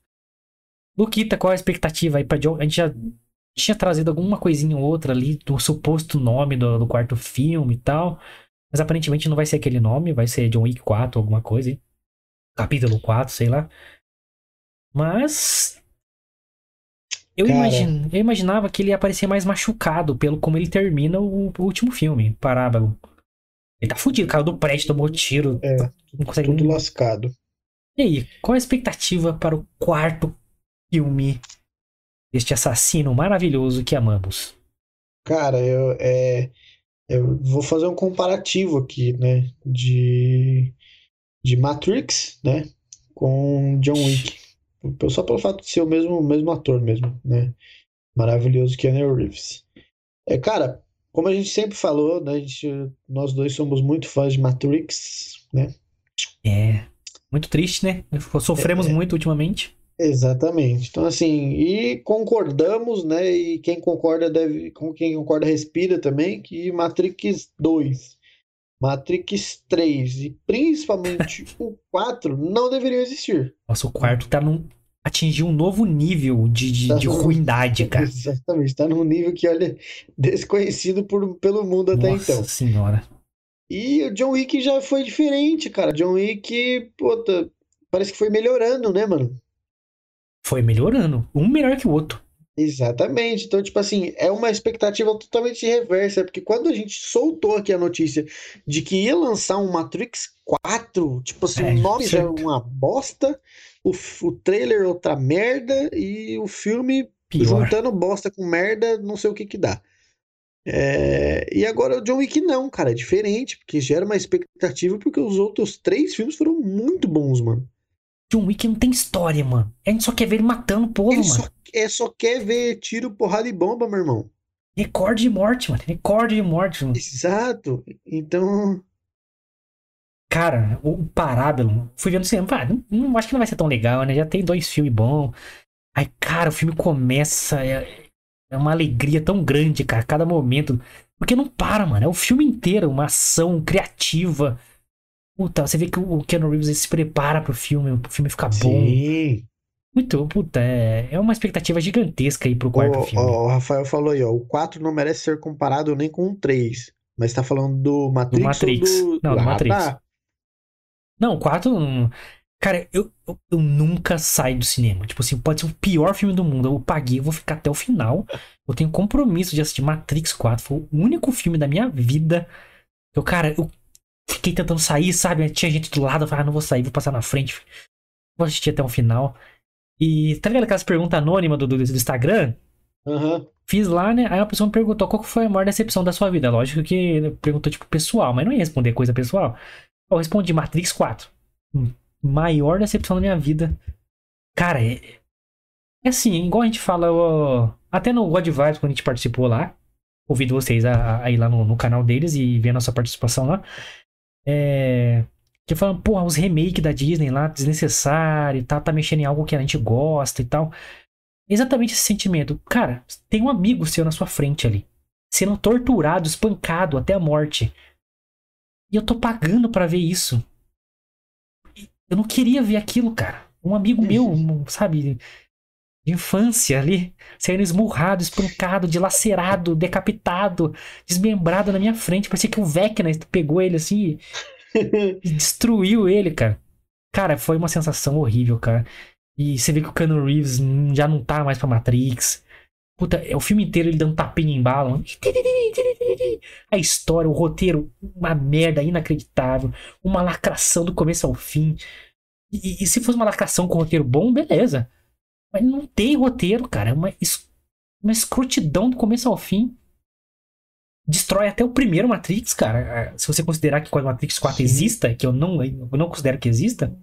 Luquita, qual a expectativa aí pra John? A gente já tinha trazido alguma coisinha ou outra ali do suposto nome do, do quarto filme e tal. Mas aparentemente não vai ser aquele nome, vai ser John Wick 4, alguma coisa aí. Capítulo 4, sei lá. Mas. Eu, Cara. eu imaginava que ele ia aparecer mais machucado pelo como ele termina o, o último filme, Parábola. Ele tá fudido, caiu do prédio, tomou tiro. É, não consegue tudo nem... lascado. E aí, qual a expectativa para o quarto filme deste assassino maravilhoso que amamos? Cara, eu, é, eu vou fazer um comparativo aqui, né? De, de Matrix, né? Com John Wick. Só pelo fato de ser o mesmo, mesmo ator mesmo, né? Maravilhoso Keanu Reeves. É, cara, como a gente sempre falou, né? A gente, nós dois somos muito fãs de Matrix, né? É. Muito triste, né? Sofremos É, é. muito ultimamente. Exatamente. Então, assim, e concordamos, né? E quem concorda deve, com quem concorda respira também, que Matrix 2, Matrix 3 e principalmente o 4 não deveriam existir. Nossa, o quarto tá num. Atingiu um novo nível de, de, Tá de ruindade, cara. Exatamente, está num nível que, olha, desconhecido por, pelo mundo até Nossa então. senhora. E o John Wick já foi diferente, cara. John Wick, puta, parece que foi melhorando, né, mano? Foi melhorando. Um melhor que o outro. Exatamente. Então, tipo assim, é uma expectativa totalmente reversa, porque quando a gente soltou aqui a notícia de que ia lançar um Matrix 4, tipo assim, É, o nome já é certo. uma bosta, o, o trailer outra merda e o filme Pior. juntando bosta com merda, não sei o que que dá. É, E agora o John Wick não, cara, é diferente, porque gera uma expectativa, porque os outros três filmes foram muito bons, mano. John Wick não tem história, mano. A gente só quer ver ele matando o povo, Ele mano. só, é, só quer ver tiro, porrada e bomba, meu irmão. Recorde de morte, mano. Recorde de morte, mano. Exato. Então, Cara, o Parábolo, fui vendo cinema, ah, não, não- acho que não vai ser tão legal, né? Já tem dois filmes bons. Aí, cara, o filme começa, é, é uma alegria tão grande, cara, cada momento. Porque não para, mano. É o filme inteiro, uma ação criativa. Puta, você vê que o Keanu Reeves se prepara pro filme, o filme ficar bom. sim. Muito, puta, é, é uma expectativa gigantesca aí pro O, quarto filme. o Rafael falou aí, ó, o 4 não merece ser comparado nem com o 3. Mas tá falando do Matrix, Matrix. ou do... Não, do Ah, Matrix. tá. Não, o 4. hum, Cara, eu, eu, eu nunca saio do cinema. Tipo assim, pode ser o pior filme do mundo. Eu paguei, eu vou ficar até o final. Eu tenho compromisso de assistir Matrix 4. Foi o único filme da minha vida. Eu, cara, eu fiquei tentando sair, sabe? Tinha gente do lado, eu falei, ah, não vou sair, vou passar na frente. Vou assistir até o final. E tá ligado aquelas perguntas anônimas do, do, do Instagram? Aham. Fiz lá, né? Aí a pessoa me perguntou qual foi a maior decepção da sua vida. Lógico que perguntou, tipo, pessoal, mas não ia responder coisa pessoal. Eu respondi Matrix 4. Hum, Maior decepção da minha vida. Cara, é, é assim, igual a gente fala, ó, até no God Vibes, quando a gente participou lá, ouvindo vocês a, a ir lá no, no canal deles e ver a nossa participação lá. É. Que falam, porra, os remakes da Disney lá, desnecessário e tal, tá mexendo em algo que a gente gosta e tal. Exatamente esse sentimento. Cara, tem um amigo seu na sua frente ali, sendo torturado, espancado até a morte. E eu tô pagando pra ver isso. Eu não queria ver aquilo, cara. Um amigo meu, um, sabe, de infância ali, sendo esmurrado, espancado, dilacerado, decapitado, desmembrado na minha frente. Parecia que o Vecna pegou ele assim e destruiu ele, cara. Cara, foi uma sensação horrível, cara. E você vê que o Keanu Reeves já não tá mais pra Matrix. Puta, é o filme inteiro ele dando tapinha em bala. A história, o roteiro, uma merda inacreditável. Uma lacração do começo ao fim. E, e se fosse uma lacração com roteiro bom, beleza. Mas não tem roteiro, cara. É uma, es- uma escrotidão do começo ao fim. Destrói até o primeiro Matrix, cara. Se você considerar que quando Matrix 4 Sim. exista, que eu não, eu não considero que exista,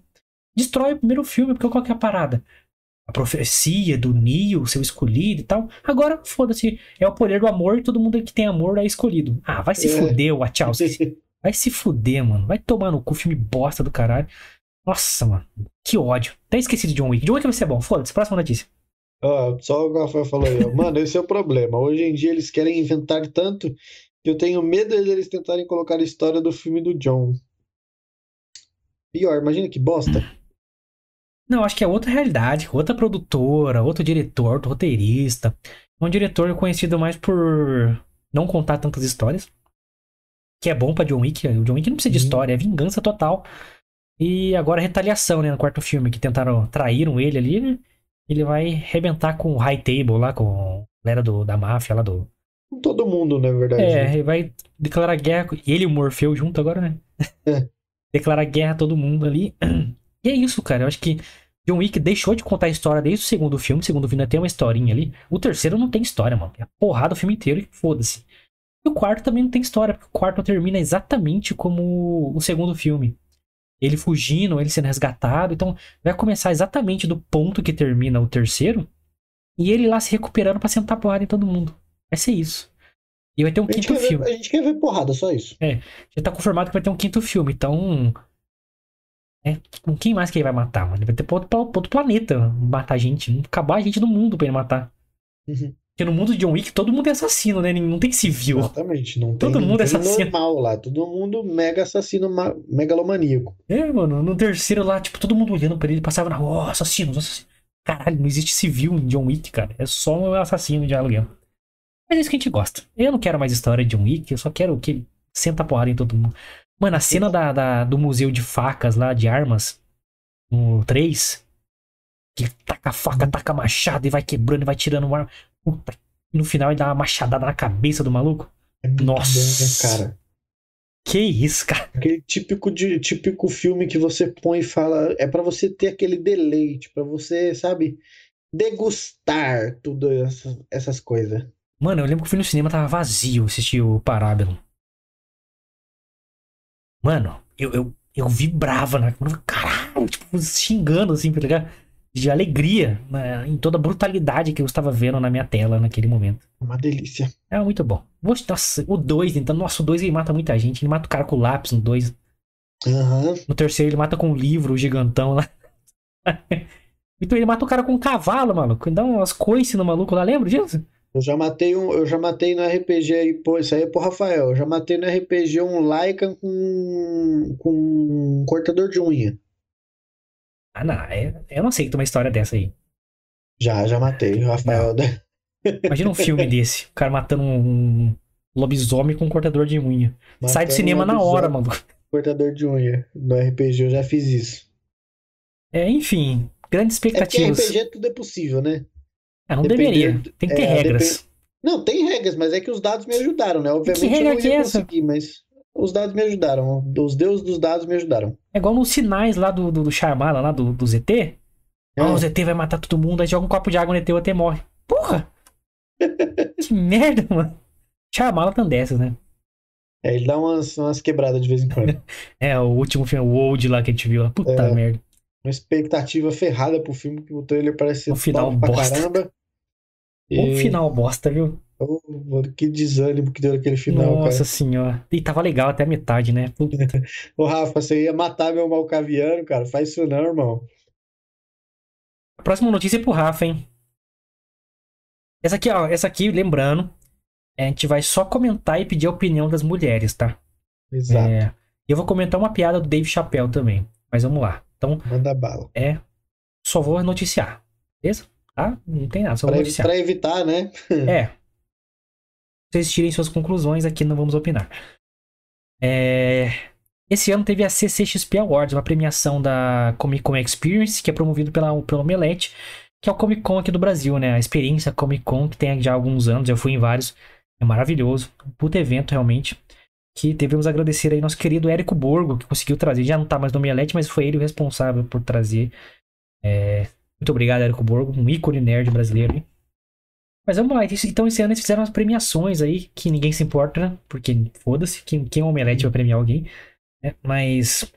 destrói o primeiro filme, porque qual que é a parada? A profecia do Neo, seu escolhido e tal. Agora, foda-se, é o poder do amor e todo mundo que tem amor é escolhido. Ah, vai se É. fuder, Wachowski. Vai se fuder, mano. Vai tomar no cu, filme bosta do caralho. Nossa, mano. Que ódio. Até esqueci de John Wick. John Wick vai ser bom. Foda-se, próxima notícia. Ó, só o Rafael falou aí. Mano, esse é o problema. Hoje em dia eles querem inventar tanto que eu tenho medo deles tentarem colocar a história do filme do John. Pior, imagina que bosta. Não, acho que é outra realidade, outra produtora, outro diretor, outro roteirista. Um diretor conhecido mais por não contar tantas histórias. Que é bom pra John Wick. O John Wick não precisa de história, é vingança total. E agora retaliação, né? No quarto filme, que tentaram, traíram ele ali, né? Ele vai arrebentar com o High Table lá, com a galera do, da máfia lá do. Com todo mundo, na verdade. É, né? ele vai declarar guerra. E ele e o Morfeu junto agora, né? É. Declarar guerra a todo mundo ali. E é isso, cara. Eu acho que John Wick deixou de contar a história desde o segundo filme. O segundo filme tem uma historinha ali. O terceiro não tem história, mano. É porrada o filme inteiro e foda-se. E o quarto também não tem história, porque o quarto termina exatamente como o segundo filme. Ele fugindo, ele sendo resgatado. Então, vai começar exatamente do ponto que termina o terceiro. E ele lá se recuperando pra sentar porrada em todo mundo. Vai ser isso. E vai ter um A quinto quer filme. ver, a gente quer ver porrada, só isso. Já tá confirmado que vai ter um quinto filme, então. É, com quem mais que ele vai matar, mano? Ele vai ter pra outro, pra outro planeta matar gente. Acabar a gente no mundo pra ele matar. Uhum. Porque no mundo de John Wick todo mundo é assassino, né? Não tem civil. Exatamente. Não tem Todo mundo é assassino. normal lá. Todo mundo mega assassino ma- megalomaníaco. É, mano, no terceiro lá, tipo, todo mundo olhando pra ele, passava na rua, ó, assassinos, assassinos. Caralho, não existe civil em John Wick, cara. É só um assassino de aluguel. Mas é isso que a gente gosta. Eu não quero mais história de John Wick, eu só quero que ele senta a porrada em todo mundo. Mano, a cena da, da- do museu de facas lá, de armas, no 3, que taca a faca, taca machado e vai quebrando e vai tirando o arma. Puta, no final ele dá uma machadada na cabeça do maluco. É muito Nossa. bom, né, cara? Que isso, cara. Aquele típico, de, típico filme que você põe e fala. É pra você ter aquele deleite, pra você, sabe, degustar tudo essas, essas coisas. Mano, eu lembro que eu fui no cinema, tava vazio, assisti o Parabellum. Mano, eu, eu, eu vibrava na. Caralho, tipo, xingando assim, tá ligado? De alegria, né, em toda a brutalidade que eu estava vendo na minha tela naquele momento. Uma delícia. É muito bom. Nossa, o 2, então, nossa, o 2 ele mata muita gente. Ele mata o cara com lápis no 2. Aham. No terceiro ele mata com um livro, o gigantão lá. então ele mata o cara com um cavalo, maluco. Dá umas coices no maluco lá, lembra disso? Eu já matei um, eu já matei no RPG aí, pô, isso aí é pro Rafael. Eu já matei no RPG um Lycan com, com um cortador de unha. Ah, não, é- eu não aceito uma história dessa aí. Já, já matei. Rafael. Imagina um filme desse, o cara matando um lobisomem com um cortador de unha. Sai do Matando cinema um na hora, mano. Cortador de unha. No RPG eu já fiz isso. É, enfim, grandes É expectativas. RPG tudo é possível, né? Ah, não depender- deveria. Tem que ter é, regras. Não, tem regras, mas é que os dados me ajudaram, né? Obviamente regra eu não que ia é essa? conseguir, mas os dados me ajudaram. Os deuses dos dados me ajudaram. É igual nos sinais lá do, do, do Shyamalan, lá do, do ZT. Ah. o ZT vai matar todo mundo, aí joga um copo de água no ET, o ET morre. Porra! que merda, mano. Shyamalan tá dessas, né? É, ele dá umas, umas quebradas de vez em quando. É, o último filme, o Old lá que a gente viu lá. Puta É. merda. Uma expectativa ferrada pro filme, que o trailer parece Um final pra bosta. caramba. Um E- final bosta, viu? Oh, mano, que desânimo que deu aquele final, Nossa cara. senhora. E tava legal até a metade, né? Ô, Rafa, você ia matar meu malcaviano, cara. Faz isso não, irmão. A próxima notícia é pro Rafa, hein? Essa aqui, ó. Essa aqui, lembrando, a gente vai só comentar e pedir a opinião das mulheres, tá? Exato. É, eu vou comentar uma piada do Dave Chappelle também. Mas vamos lá. Então, Manda bala. é. Só vou noticiar. Beleza? Tá? Não tem nada, só vou Pra, noticiar. pra evitar, né? É. Vocês tirem suas conclusões, aqui não vamos opinar. É, Esse ano teve a CCXP Awards, uma premiação da Comic Con Experience, que é promovido pela, pelo Omelete, que é o Comic Con aqui do Brasil, né? A experiência Comic Con, que tem já há alguns anos, eu fui em vários. É maravilhoso. Um puto evento, realmente. Que devemos agradecer aí nosso querido Érico Borgo, que conseguiu trazer. Já não tá mais no Omelete, mas foi ele o responsável por trazer. É, Muito obrigado, Érico Borgo, um ícone nerd brasileiro. hein? Mas vamos lá, então esse ano eles fizeram as premiações aí, que ninguém se importa, né? Porque foda-se, quem, quem é um omelete vai premiar alguém. né? Mas.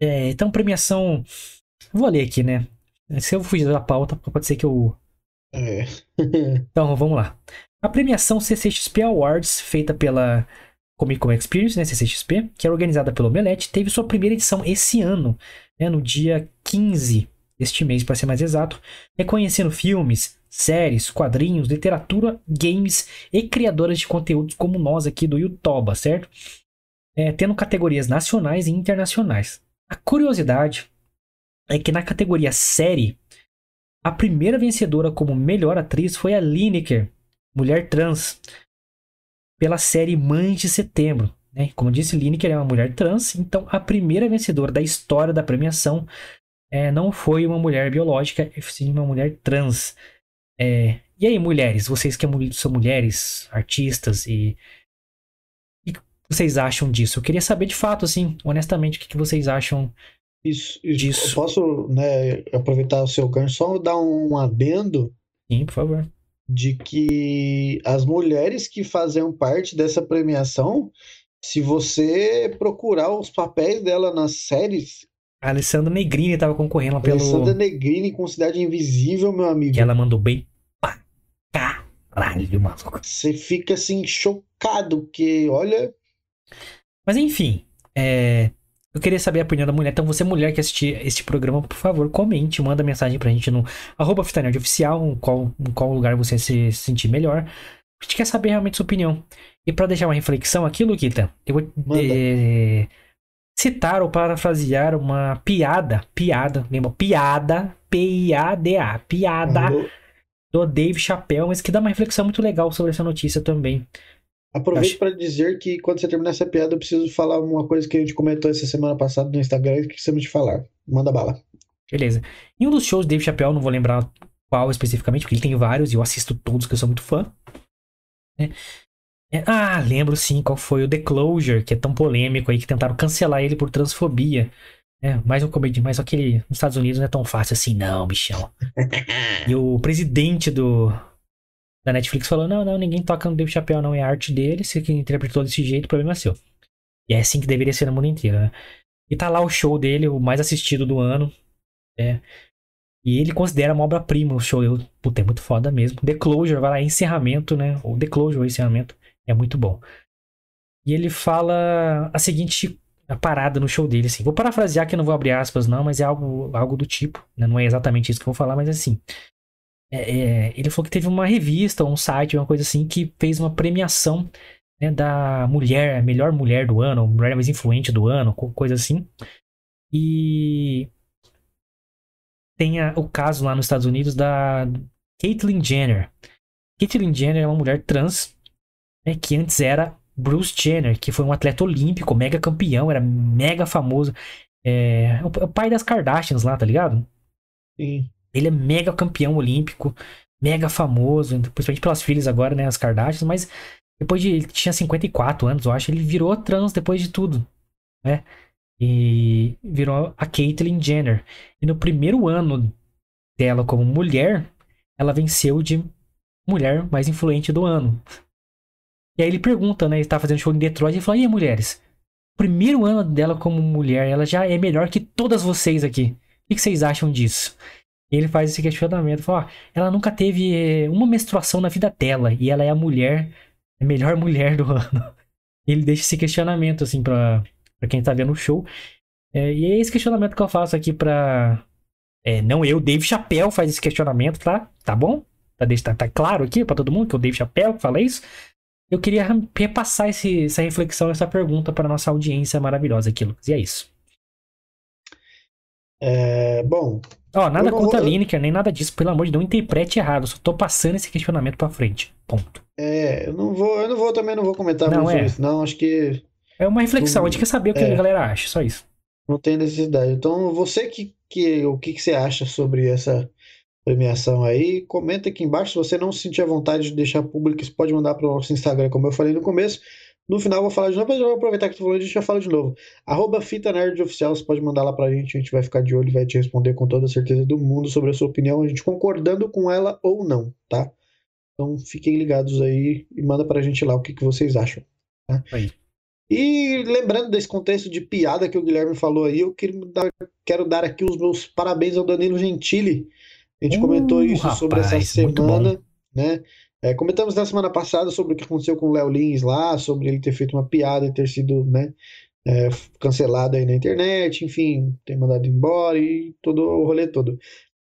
é, então, premiação. Vou ler aqui, né? Se eu fugir da pauta, pode ser que eu. É. Então, vamos lá. A premiação CCXP Awards, feita pela Comic Con Experience, né, CCXP, que é organizada pelo Omelete, teve sua primeira edição esse ano, né, no dia 15 de este mês, para ser mais exato, reconhecendo filmes, séries, quadrinhos, literatura, games e criadoras de conteúdos como nós aqui do YouTube, certo? É, tendo categorias nacionais e internacionais. A curiosidade é que na categoria série, a primeira vencedora como melhor atriz foi a Lineker, mulher trans, pela série Mães de Setembro. Né? Como disse, Lineker é uma mulher trans, então a primeira vencedora da história da premiação é, não foi uma mulher biológica, sim uma mulher trans. É, e aí, mulheres, vocês que são mulheres, artistas e. O que vocês acham disso? Eu queria saber de fato, assim, honestamente, o que vocês acham isso, isso. disso. Posso né, aproveitar o seu gancho, só dar um adendo. Sim, por favor. De que as mulheres que faziam parte dessa premiação, se você procurar os papéis dela nas séries, a Alessandra Negrini estava concorrendo pelo. Alessandra Negrini com Cidade Invisível, meu amigo. Que ela mandou bem Caralho, maluco. Você fica assim, chocado, que olha. Mas enfim, é... eu queria saber a opinião da mulher. Então, você, mulher que assistir este programa, por favor, comente, manda mensagem pra gente no arroba oficial, em qual, em qual lugar você se sentir melhor. A gente quer saber realmente sua opinião. E para deixar uma reflexão aqui, Luquita, eu vou é... citar ou parafrasear uma piada, piada, lembra? Piada, P-I-A-D-A, piada. Uhum do Dave Chappelle, mas que dá uma reflexão muito legal sobre essa notícia também. Aproveito Acho... para dizer que quando você terminar essa piada, eu preciso falar uma coisa que a gente comentou essa semana passada no Instagram e que precisamos de falar. Manda bala. Beleza. Em um dos shows do Dave Chappelle, não vou lembrar qual especificamente, porque ele tem vários e eu assisto todos, que eu sou muito fã. É. É, ah, lembro sim qual foi o The Closure, que é tão polêmico aí, que tentaram cancelar ele por transfobia. É, mais um comediante, mas só que nos Estados Unidos não é tão fácil assim, não, bichão. e o presidente do da Netflix falou: não, não, ninguém toca no Dave Chappelle, não, é a arte dele, se ele interpretou desse jeito, o problema é seu. E é assim que deveria ser no mundo inteiro, né? E tá lá o show dele, o mais assistido do ano. É. E ele considera uma obra-prima o show. Eu, puta, é muito foda mesmo. The Closure, vai lá, encerramento, né? O The Closure, encerramento, é muito bom. E ele fala a seguinte a parada no show dele, assim. Vou parafrasear que eu não vou abrir aspas, não, mas é algo, algo do tipo. Né? Não é exatamente isso que eu vou falar, mas assim. É, é, ele falou que teve uma revista, um site, uma coisa assim, que fez uma premiação né, da mulher, melhor mulher do ano, mulher mais influente do ano, coisa assim. E tem a, o caso lá nos Estados Unidos da Caitlyn Jenner. Caitlyn Jenner é uma mulher trans, né, que antes era Bruce Jenner, que foi um atleta olímpico, mega campeão, era mega famoso. É, é o pai das Kardashians lá, tá ligado? Sim. Ele é mega campeão olímpico, mega famoso, principalmente pelas filhas agora, né, as Kardashians, mas depois de. Ele tinha 54 anos, eu acho, ele virou trans depois de tudo, né? E virou a Caitlyn Jenner. E no primeiro ano dela como mulher, ela venceu de mulher mais influente do ano. E aí ele pergunta, né? Ele tá fazendo show em Detroit e fala: E mulheres? Primeiro ano dela como mulher, ela já é melhor que todas vocês aqui. O que vocês acham disso? Ele faz esse questionamento: fala, ela nunca teve eh, uma menstruação na vida dela e ela é a mulher, a melhor mulher do ano. Ele deixa esse questionamento, assim, pra, pra quem tá vendo o show. É, e é esse questionamento que eu faço aqui pra. É, não eu, Dave Chappelle faz esse questionamento, tá? Tá bom? Tá, tá, tá claro aqui pra todo mundo que é o Dave Chappelle que fala isso? eu queria repassar esse, essa reflexão, essa pergunta para nossa audiência maravilhosa aqui, Lucas. E é isso. É, bom. Ó, nada contra vou... a Lineker, nem nada disso. Pelo amor de Deus, não interprete errado. Só tô passando esse questionamento para frente. Ponto. É, eu não vou, eu não vou também não vou comentar não, muito é. isso, não. Acho que. É uma reflexão, não, a gente quer saber o que é, a galera acha, só isso. Não tem necessidade. Então, você que, que o que, que você acha sobre essa premiação aí. Comenta aqui embaixo. Se você não se sentir à vontade de deixar público, você pode mandar para o nosso Instagram, como eu falei no começo. No final eu vou falar de novo, mas eu vou aproveitar que tu falou, a gente já fala de novo. Arroba Fita Nerd Oficial, você pode mandar lá pra gente, a gente vai ficar de olho e vai te responder com toda a certeza do mundo sobre a sua opinião, a gente concordando com ela ou não, tá? Então fiquem ligados aí e manda pra gente lá o que, que vocês acham. Tá? Aí. E lembrando desse contexto de piada que o Guilherme falou aí, eu quero dar, quero dar aqui os meus parabéns ao Danilo Gentili, a gente uh, comentou isso rapaz, sobre essa semana, né? É, comentamos na semana passada sobre o que aconteceu com o Léo Lins lá, sobre ele ter feito uma piada e ter sido, né, é, cancelado aí na internet, enfim, tem mandado embora e todo o rolê todo.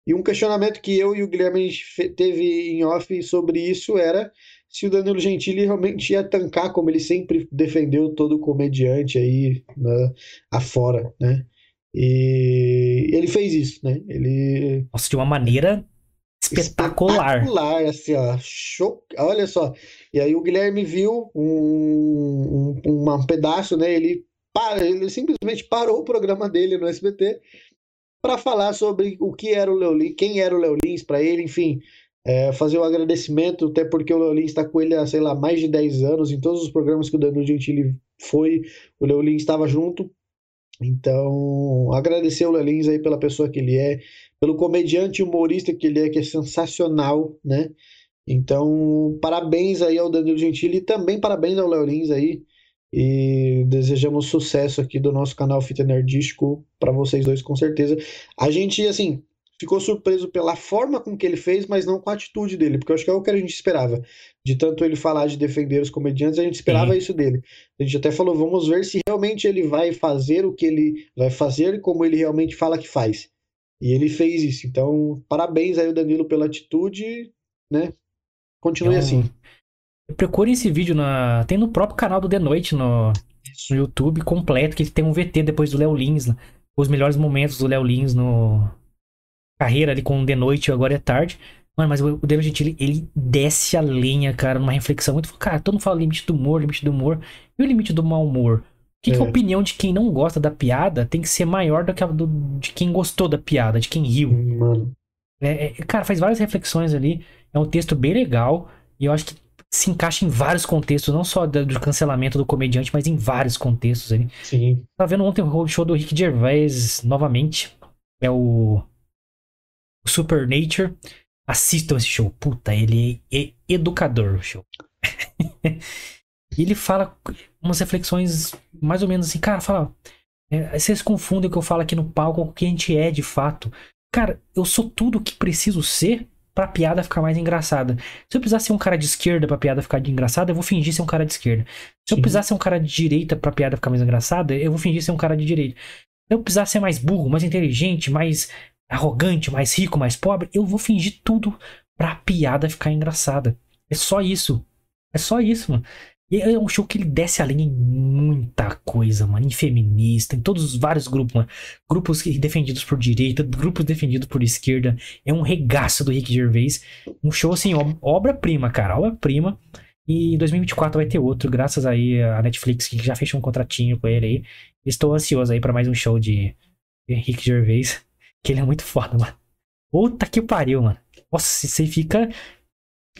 E um questionamento que eu e o Guilherme teve em off sobre isso era se o Danilo Gentili realmente ia tancar, como ele sempre defendeu todo comediante aí né, afora, né? E ele fez isso, né? Ele. Nossa, de uma maneira espetacular. Espetacular, assim, ó. Show. Olha só. E aí o Guilherme viu um, um, um pedaço, né? Ele, para, ele simplesmente parou o programa dele no SBT para falar sobre o que era o Leolins, quem era o Leolins para ele, enfim. É, fazer um agradecimento, até porque o Leolins está com ele há, sei lá, mais de 10 anos, em todos os programas que o Danilo Gentili foi, o Leolins estava junto, então, agradecer o Lelins aí pela pessoa que ele é, pelo comediante humorista que ele é, que é sensacional, né? Então, parabéns aí ao Danilo Gentili e também parabéns ao Léo Lins aí. E desejamos sucesso aqui do nosso canal Fita Nerdístico para vocês dois, com certeza. A gente, assim, ficou surpreso pela forma com que ele fez, mas não com a atitude dele, porque eu acho que é o que a gente esperava. De tanto ele falar de defender os comediantes, a gente esperava Sim. isso dele. A gente até falou, vamos ver se realmente ele vai fazer o que ele vai fazer como ele realmente fala que faz. E ele fez isso. Então, parabéns aí o Danilo pela atitude, né? Continue então, assim. Procure esse vídeo na tem no próprio canal do The Noite no, no YouTube completo que tem um VT depois do Léo Lins, os melhores momentos do Léo Lins no carreira ali com The Noite agora é tarde. Mano, mas o David Gentili, ele desce a lenha, cara, numa reflexão muito. Cara, todo mundo fala limite do humor, limite do humor. E o limite do mau humor? O que, é. que a opinião de quem não gosta da piada tem que ser maior do que a do, de quem gostou da piada, de quem riu? Mano. É, é, cara, faz várias reflexões ali. É um texto bem legal. E eu acho que se encaixa em vários contextos, não só do, do cancelamento do comediante, mas em vários contextos ali. Sim. Tá vendo ontem o show do Rick Gervais novamente. É o Supernature. Assistam esse show. Puta, ele é educador, o show. e ele fala umas reflexões mais ou menos assim, cara, fala. É, vocês confundem o que eu falo aqui no palco com o que a gente é de fato. Cara, eu sou tudo o que preciso ser pra piada ficar mais engraçada. Se eu precisar ser um cara de esquerda pra piada ficar engraçada, eu vou fingir ser um cara de esquerda. Se eu precisar ser um cara de direita pra piada ficar mais engraçada, eu vou fingir ser um cara de direita. Se eu precisar ser mais burro, mais inteligente, mais arrogante, mais rico, mais pobre, eu vou fingir tudo pra piada ficar engraçada. É só isso. É só isso, mano. E é um show que ele desce a linha em muita coisa, mano. Em feminista, em todos os vários grupos, mano. Grupos defendidos por direita, grupos defendidos por esquerda. É um regaço do Rick Gervais. Um show, assim, obra-prima, cara. Obra-prima. E em 2024 vai ter outro, graças aí a Netflix, que já fechou um contratinho com ele aí. Estou ansioso aí para mais um show de Rick Gervais. Que ele é muito foda, mano. Puta que pariu, mano. Nossa, você fica.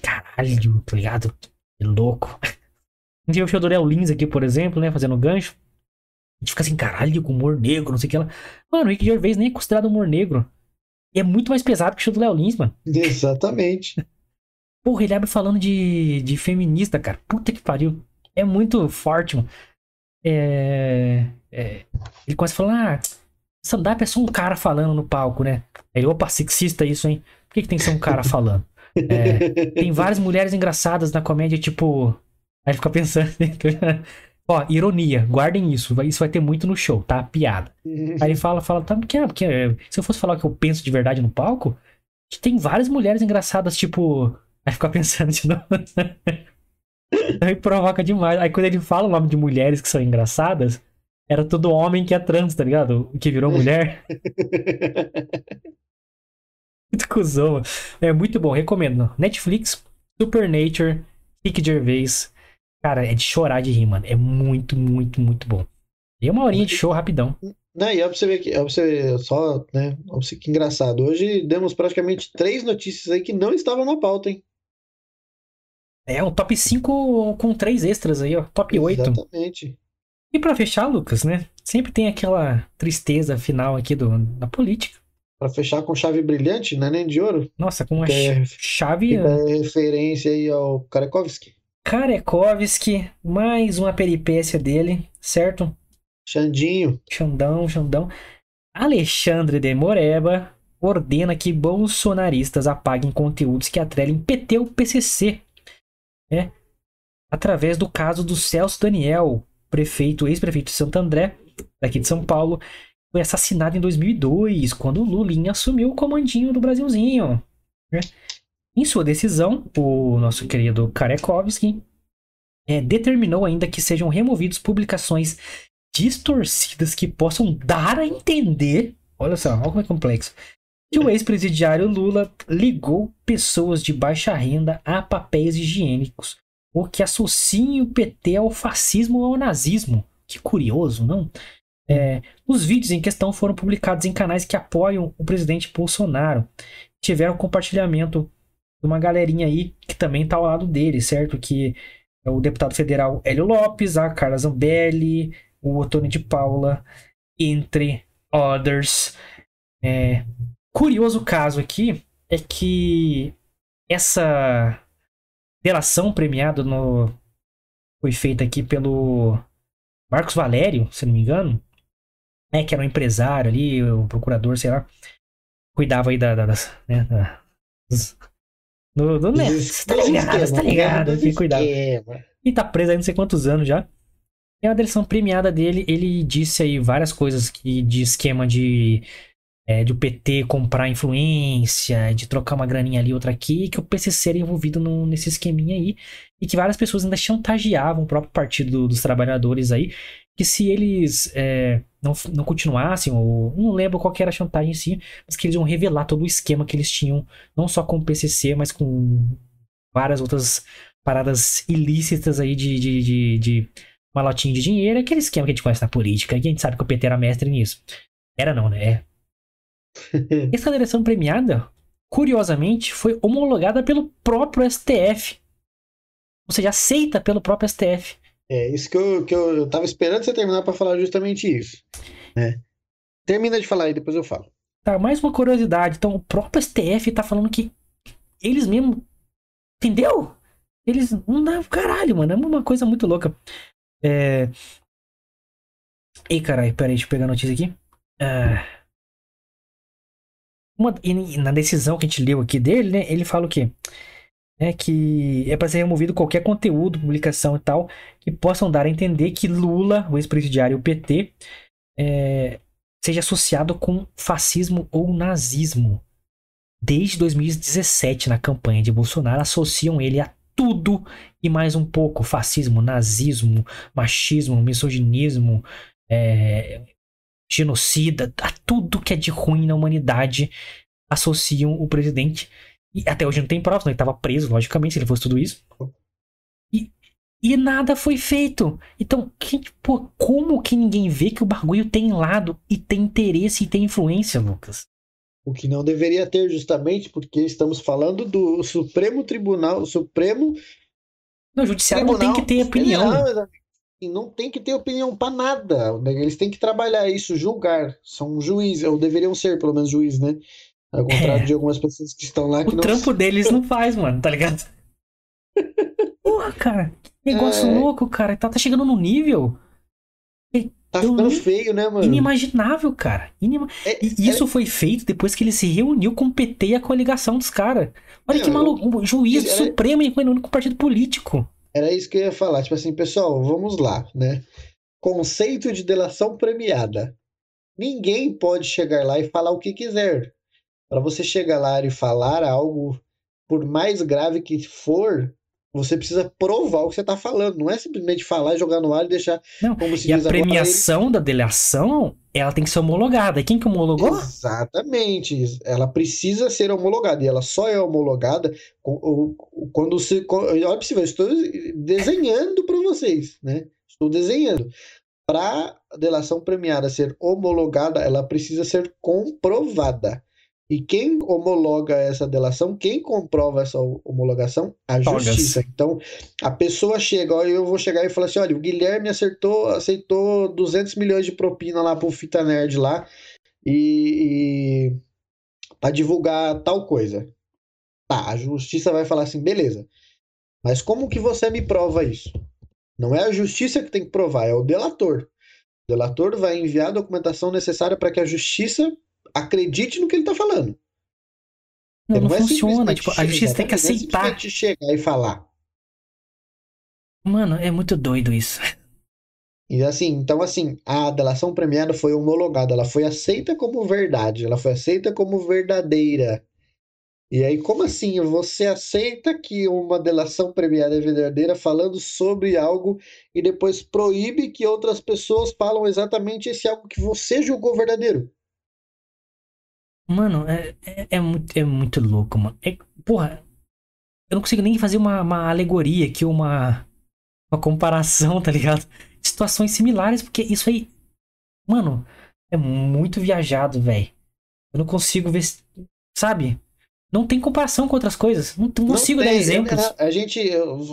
Caralho, tá ligado? Que louco. A gente vê o show do Léo Lins aqui, por exemplo, né? Fazendo gancho. A gente fica assim, caralho, com humor negro, não sei o que lá. Mano, o Rick Gervais nem é considerado humor negro. E é muito mais pesado que o show do Léo Lins, mano. Exatamente. Porra, ele abre falando de, de feminista, cara. Puta que pariu. É muito forte, mano. É, é, ele começa a falar, ah, Stand-up é só um cara falando no palco, né? Aí, opa, sexista isso, hein? Por que, que tem que ser um cara falando? É, tem várias mulheres engraçadas na comédia, tipo. Aí fica pensando. Ó, ironia, guardem isso. Isso vai ter muito no show, tá? Piada. Aí ele fala, fala, tá, porque, porque se eu fosse falar o que eu penso de verdade no palco, tem várias mulheres engraçadas, tipo. Aí fica pensando de novo. Aí provoca demais. Aí quando ele fala o nome de mulheres que são engraçadas, era todo homem que é trans, tá ligado? Que virou mulher. muito cuzão. É muito bom, recomendo. Netflix, Supernature, Rick Gervais. Cara, é de chorar de rir, mano. É muito, muito, muito bom. E é uma horinha de show rapidão. Não, e é pra você ver que, é pra você ver só, né? Ó, que engraçado. Hoje demos praticamente três notícias aí que não estavam na pauta, hein? É, um top 5 com três extras aí, ó. Top 8. Exatamente. E para fechar, Lucas, né? Sempre tem aquela tristeza final aqui do, da política. Para fechar com chave brilhante, não é nem de ouro? Nossa, com uma é, chave. É referência aí ao Karekovski. Karekovski, mais uma peripécia dele, certo? Xandinho. Xandão, Xandão. Alexandre de Moreba ordena que bolsonaristas apaguem conteúdos que atrelem PT ou PCC. É, através do caso do Celso Daniel, prefeito, ex-prefeito de Santo André, daqui de São Paulo, foi assassinado em 2002, quando o Lulinha assumiu o comandinho do Brasilzinho. Né? Em sua decisão, o nosso querido Karekovski é, determinou ainda que sejam removidos publicações distorcidas que possam dar a entender, olha só, olha como é complexo, que o ex-presidiário Lula ligou pessoas de baixa renda a papéis higiênicos, ou que associem o PT ao fascismo ou ao nazismo. Que curioso, não? É, os vídeos em questão foram publicados em canais que apoiam o presidente Bolsonaro. Tiveram compartilhamento de uma galerinha aí que também está ao lado dele, certo? Que é o deputado federal Hélio Lopes, a Carla Zambelli, o Otônio de Paula, entre others. É, curioso caso aqui é que essa delação premiada no, foi feita aqui pelo Marcos Valério, se não me engano, né, que era um empresário ali, o procurador, sei lá, cuidava aí da, da, das, né, da, dos, do, do né, tá ligado, tá ligado, que cuidava. E tá preso aí não sei quantos anos já. E a delação premiada dele, ele disse aí várias coisas que de esquema de é, de o PT comprar influência, de trocar uma graninha ali, outra aqui, que o PCC era envolvido no, nesse esqueminha aí, e que várias pessoas ainda chantageavam o próprio Partido dos Trabalhadores aí, que se eles é, não, não continuassem, ou não lembro qual era a chantagem em si, mas que eles iam revelar todo o esquema que eles tinham, não só com o PCC, mas com várias outras paradas ilícitas aí de, de, de, de malotinho de dinheiro, aquele esquema que a gente conhece na política, que a gente sabe que o PT era mestre nisso. Era não, né? Essa direção premiada, curiosamente, foi homologada pelo próprio STF. Ou seja, aceita pelo próprio STF. É, isso que eu, que eu, eu tava esperando você terminar para falar justamente isso. Né? Termina de falar aí, depois eu falo. Tá, mais uma curiosidade. Então, o próprio STF tá falando que eles mesmo. Entendeu? Eles. Não dá caralho, mano. É uma coisa muito louca. É. Ei, caralho, peraí, deixa eu pegar a notícia aqui. É... Uma... E na decisão que a gente leu aqui dele, né? Ele fala o quê? É que é para ser removido qualquer conteúdo, publicação e tal, que possam dar a entender que Lula, o ex-presidiário e o PT, é... seja associado com fascismo ou nazismo. Desde 2017, na campanha de Bolsonaro, associam ele a tudo e mais um pouco: fascismo, nazismo, machismo, misoginismo, é, genocida, a tudo que é de ruim na humanidade associam o presidente. E até hoje não tem provas, não. ele estava preso, logicamente, se ele fosse tudo isso. E, e nada foi feito. Então, que, pô, como que ninguém vê que o bagulho tem lado e tem interesse e tem influência, Lucas? O que não deveria ter, justamente porque estamos falando do Supremo Tribunal, o Supremo. Não, o Judiciário Tribunal não tem que ter opinião. Não tem que ter opinião para nada. Eles têm que trabalhar isso, julgar. São juízes, ou deveriam ser, pelo menos, juízes, né? Ao contrário é. de algumas pessoas que estão lá que o não. O trampo deles não faz, mano, tá ligado? Porra, cara. Negócio é... louco, cara. Tá, tá chegando num nível Tá ficando feio, né, mano? Inimaginável, cara. Inima... É, e isso é... foi feito depois que ele se reuniu com o PT e a coligação dos caras. Olha Não, que maluco. Um juiz supremo e com o partido político. Era isso que eu ia falar. Tipo assim, pessoal, vamos lá, né? Conceito de delação premiada. Ninguém pode chegar lá e falar o que quiser. Para você chegar lá e falar algo, por mais grave que for, você precisa provar o que você está falando. Não é simplesmente falar, jogar no ar e deixar não, como se E a premiação agora, da delação, ela tem que ser homologada. E quem que homologou? Exatamente. Ela precisa ser homologada. E ela só é homologada quando você. Olha para você eu estou desenhando para vocês, né? Estou desenhando. Para a delação premiada ser homologada, ela precisa ser comprovada. E quem homologa essa delação, quem comprova essa homologação? A justiça. Então, a pessoa chega, ó, eu vou chegar e falar assim: olha, o Guilherme acertou, aceitou 200 milhões de propina lá pro Fita Nerd lá e, e para divulgar tal coisa. Tá, a justiça vai falar assim: beleza. Mas como que você me prova isso? Não é a justiça que tem que provar, é o delator. O delator vai enviar a documentação necessária para que a justiça acredite no que ele tá falando. Não, não, não é funciona. Tipo, a justiça tem que aceitar. É chegar e falar. Mano, é muito doido isso. E assim, então assim, a delação premiada foi homologada, ela foi aceita como verdade, ela foi aceita como verdadeira. E aí, como assim? Você aceita que uma delação premiada é verdadeira falando sobre algo e depois proíbe que outras pessoas falam exatamente esse algo que você julgou verdadeiro? Mano, é, é, é muito, é muito louco, mano. É, porra, eu não consigo nem fazer uma, uma alegoria aqui, uma, uma comparação, tá ligado? De situações similares, porque isso aí, mano, é muito viajado, velho. Eu não consigo ver, sabe? Não tem comparação com outras coisas. Não, não consigo tem, dar exemplos. A gente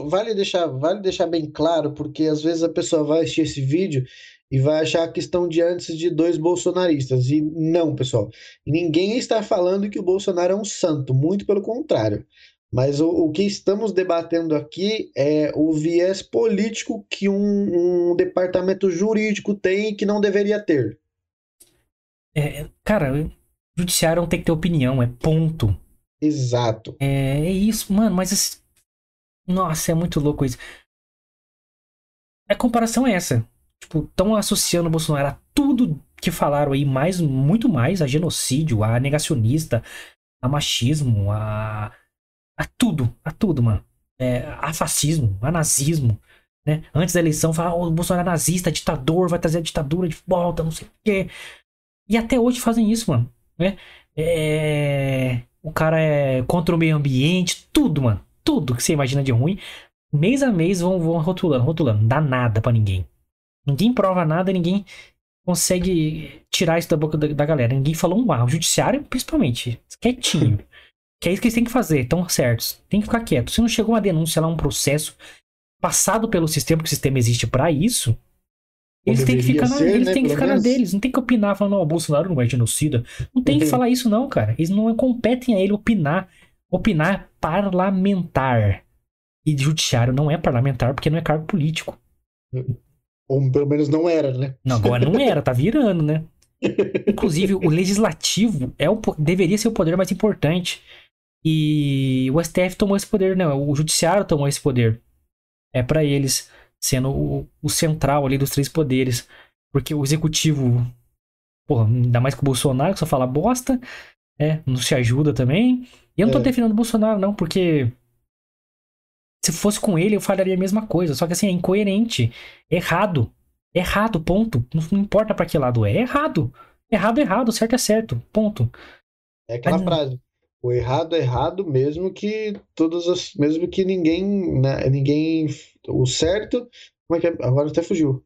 vale deixar, vale deixar bem claro, porque às vezes a pessoa vai assistir esse vídeo e vai achar que estão diante de dois bolsonaristas. E não, pessoal. Ninguém está falando que o Bolsonaro é um santo, muito pelo contrário. Mas o, o que estamos debatendo aqui é o viés político que um, um departamento jurídico tem e que não deveria ter. É, cara, o judiciário não tem que ter opinião, é ponto. Exato. É, é isso, mano, mas. Esse... Nossa, é muito louco isso. A comparação é essa. Tipo, estão associando o Bolsonaro a tudo que falaram aí, mais, muito mais, a genocídio, a negacionista, a machismo, a. a tudo, a tudo, mano. É, a fascismo, a nazismo. Né? Antes da eleição, falaram, oh, o Bolsonaro é nazista, ditador, vai trazer a ditadura de volta, não sei o quê. E até hoje fazem isso, mano. Né? É o cara é contra o meio ambiente, tudo, mano. Tudo que você imagina de ruim. Mês a mês vão, vão rotulando, rotulando. Não dá nada para ninguém. Ninguém prova nada, ninguém consegue tirar isso da boca da, da galera. Ninguém falou um ar. O judiciário, principalmente, quietinho. que é isso que eles têm que fazer, estão certos. Tem que ficar quieto. Se não chegou uma denúncia lá, um processo passado pelo sistema, porque o sistema existe para isso, eles têm que ficar, na, eles né, têm que ficar na deles, não tem que opinar falando, o Bolsonaro não é genocida. Não tem uhum. que falar isso, não, cara. Eles não competem a ele opinar. Opinar é parlamentar. E judiciário não é parlamentar porque não é cargo político. Ou pelo menos não era, né? Não, agora não era, tá virando, né? Inclusive, o legislativo é o, deveria ser o poder mais importante. E o STF tomou esse poder, né? O judiciário tomou esse poder. É para eles sendo o, o, central ali dos três poderes. Porque o executivo, porra, ainda mais que o Bolsonaro, que só fala bosta, é, não se ajuda também. E eu não tô é. defendendo o Bolsonaro, não, porque se fosse com ele, eu falaria a mesma coisa. Só que assim, é incoerente. Errado. Errado, ponto. Não, não importa para que lado é. Errado. Errado, errado. Certo é certo. Ponto. É aquela Mas... frase. O errado é errado, mesmo que todas as. Mesmo que ninguém. Né, ninguém o certo. Como é que é? Agora até fugiu.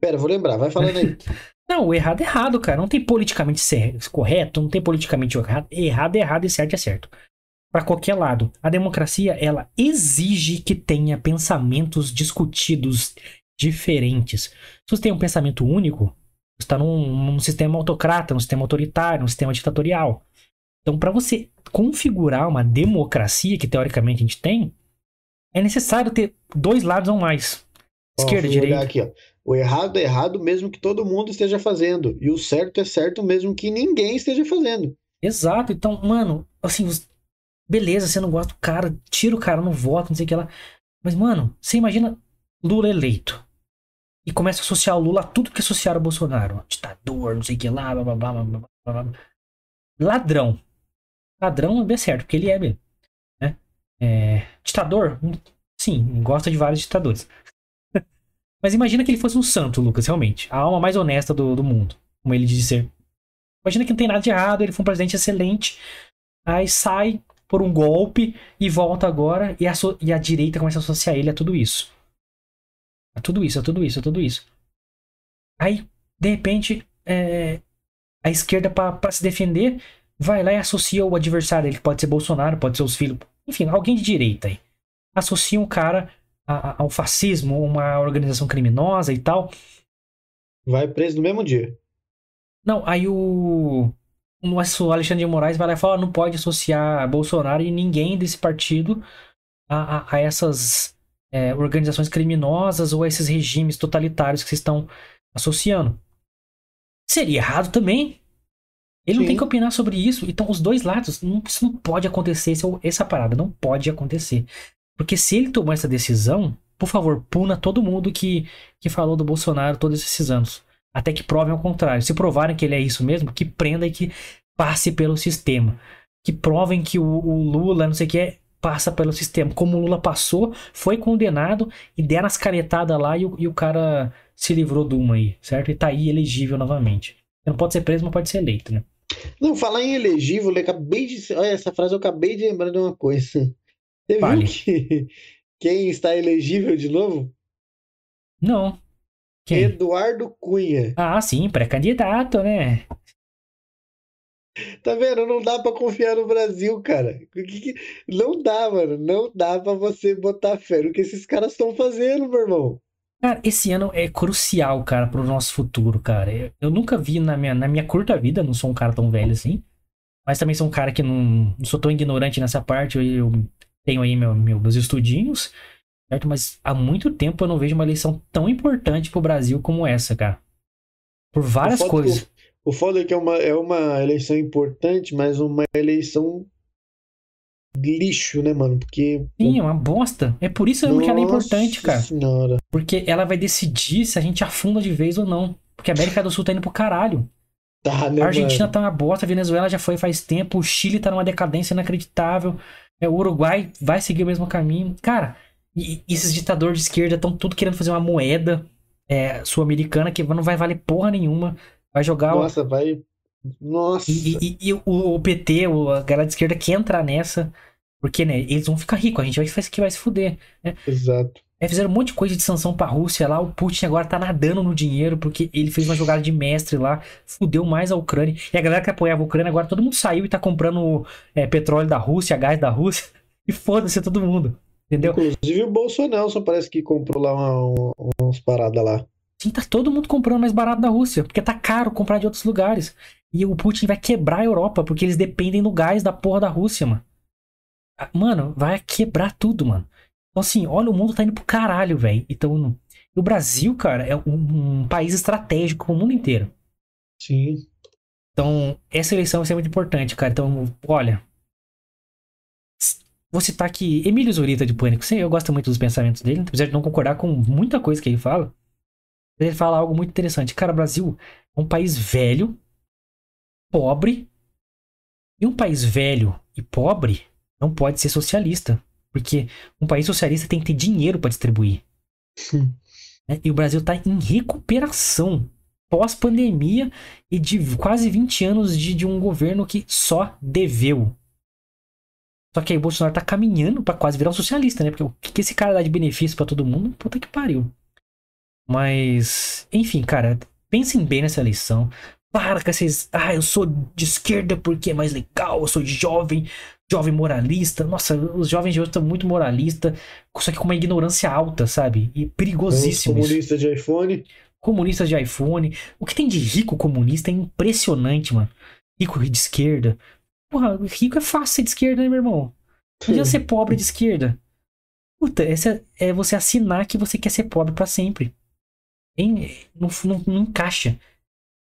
Pera, vou lembrar, vai falando aí. Não, o errado é errado, cara. Não tem politicamente correto, não tem politicamente errado. Errado é errado e certo é certo. Para qualquer lado. A democracia, ela exige que tenha pensamentos discutidos diferentes. Se você tem um pensamento único, você está num, num sistema autocrata, num sistema autoritário, num sistema ditatorial. Então, para você configurar uma democracia, que teoricamente a gente tem, é necessário ter dois lados ou mais. Esquerda, e direita. Aqui, ó. O errado é errado mesmo que todo mundo esteja fazendo. E o certo é certo mesmo que ninguém esteja fazendo. Exato. Então, mano, assim, beleza, você não gosta do cara, tira o cara no voto, não sei o que lá. Mas, mano, você imagina Lula eleito. E começa a associar o Lula a tudo que associaram o Bolsonaro. Ditador, não sei o que lá, blá blá blá blá blá blá. Ladrão. Ladrão é certo, porque ele é mesmo. É, ditador? Sim, gosta de vários ditadores. Mas imagina que ele fosse um santo, Lucas, realmente. A alma mais honesta do, do mundo, como ele diz ser. Imagina que não tem nada de errado, ele foi um presidente excelente. Aí sai por um golpe e volta agora e a, so e a direita começa a associar ele a tudo isso. A tudo isso, a tudo isso, a tudo isso. Aí, de repente, é, a esquerda, para se defender, vai lá e associa o adversário ele pode ser Bolsonaro, pode ser os filhos, enfim, alguém de direita aí, associa um cara ao fascismo, uma organização criminosa e tal. Vai preso no mesmo dia. Não, aí o, o Alexandre de Moraes vai lá e fala: não pode associar Bolsonaro e ninguém desse partido a, a, a essas é, organizações criminosas ou a esses regimes totalitários que vocês estão associando. Seria errado também. Ele Sim. não tem que opinar sobre isso. Então, os dois lados, não, isso não pode acontecer. Essa, essa parada não pode acontecer. Porque se ele tomou essa decisão, por favor, puna todo mundo que, que falou do Bolsonaro todos esses anos. Até que provem ao contrário. Se provarem que ele é isso mesmo, que prenda e que passe pelo sistema. Que provem que o, o Lula, não sei o que, é, passa pelo sistema. Como o Lula passou, foi condenado e deram as canetadas lá e o, e o cara se livrou de uma aí, certo? E tá aí elegível novamente. Não pode ser preso, mas pode ser eleito, né? Não, falar em elegível, eu acabei de. Olha, essa frase eu acabei de lembrar de uma coisa. Você Fale. viu que quem está elegível de novo? Não. Quem? Eduardo Cunha. Ah, sim, pré-candidato, né? Tá vendo? Não dá pra confiar no Brasil, cara. Não dá, mano. Não dá pra você botar fé no que esses caras estão fazendo, meu irmão. Cara, esse ano é crucial, cara, pro nosso futuro, cara. Eu, eu nunca vi na minha, na minha curta vida, não sou um cara tão velho assim, mas também sou um cara que não, não sou tão ignorante nessa parte. Eu, eu tenho aí meu, meu- meus estudinhos, certo? Mas há muito tempo eu não vejo uma eleição tão importante pro Brasil como essa, cara. Por várias O foda- coisas. O, o foda é que é uma, é uma eleição importante, mas uma eleição lixo, né, mano? Porque. Sim, é uma bosta. É por isso mesmo que ela é importante, cara. Senhora. Porque ela vai decidir se a gente afunda de vez ou não. Porque a América do Sul tá indo pro caralho. Tá, né, A Argentina mano? tá uma bosta, a Venezuela já foi faz tempo, o Chile tá numa decadência inacreditável, é, o Uruguai vai seguir o mesmo caminho. Cara, e, e esses ditadores de esquerda estão tudo querendo fazer uma moeda é, sul-americana que não vai valer porra nenhuma. Vai jogar. o- Nossa, vai. Nossa. E, e- e o, o PT, o- a galera de esquerda quer entrar nessa. Porque, né, eles vão ficar ricos, a gente vai, que vai se fuder. Exato. É, fizeram um monte de coisa de sanção pra Rússia lá. O Putin agora tá nadando no dinheiro porque ele fez uma jogada de mestre lá, fudeu mais a Ucrânia. E a galera que apoiava a Ucrânia agora todo mundo saiu e tá comprando é, petróleo da Rússia, gás da Rússia. E foda-se todo mundo. Entendeu? Inclusive o Bolsonaro parece que comprou lá uma, umas paradas lá. Sim, tá todo mundo comprando mais barato da Rússia, porque tá caro comprar de outros lugares. E o Putin vai quebrar a Europa, porque eles dependem do gás da porra da Rússia, mano. Ah, Mano, vai quebrar tudo, mano. Então, assim, olha, o mundo tá indo pro caralho, velho. Então, o Brasil, cara, é um, um país estratégico pro mundo inteiro. Sim. Então, essa eleição vai ser muito importante, cara. Então, olha. Vou citar aqui Emílio Zurita de Pânico. Sim, eu gosto muito dos pensamentos dele, apesar de não concordar com muita coisa que ele fala. Ele fala algo muito interessante. Cara, o Brasil é um país velho, pobre. E um país velho e pobre não pode ser socialista. Porque um país socialista tem que ter dinheiro para distribuir. Hum. né? E o Brasil tá em recuperação pós-pandemia e de quase 20 anos de, de um governo que só deveu. Só que aí o Bolsonaro tá caminhando pra quase virar um socialista, né? Porque o que esse cara dá de benefício pra todo mundo, puta que pariu. Mas, enfim, cara, pensem bem nessa eleição. Para com esses. Ah, eu sou de esquerda porque é mais legal, eu sou jovem, jovem moralista. Nossa, os jovens de hoje estão muito moralistas, só que com uma ignorância alta, sabe? E Os perigosíssimo isso comunistas de iPhone. comunistas de iPhone. O que tem de rico comunista é impressionante, mano. Rico de esquerda. Porra, rico é fácil ser de esquerda, né, meu irmão? Podia ser pobre de esquerda. Puta, essa é você assinar que você quer ser pobre pra sempre. Hein? Não, não, não encaixa.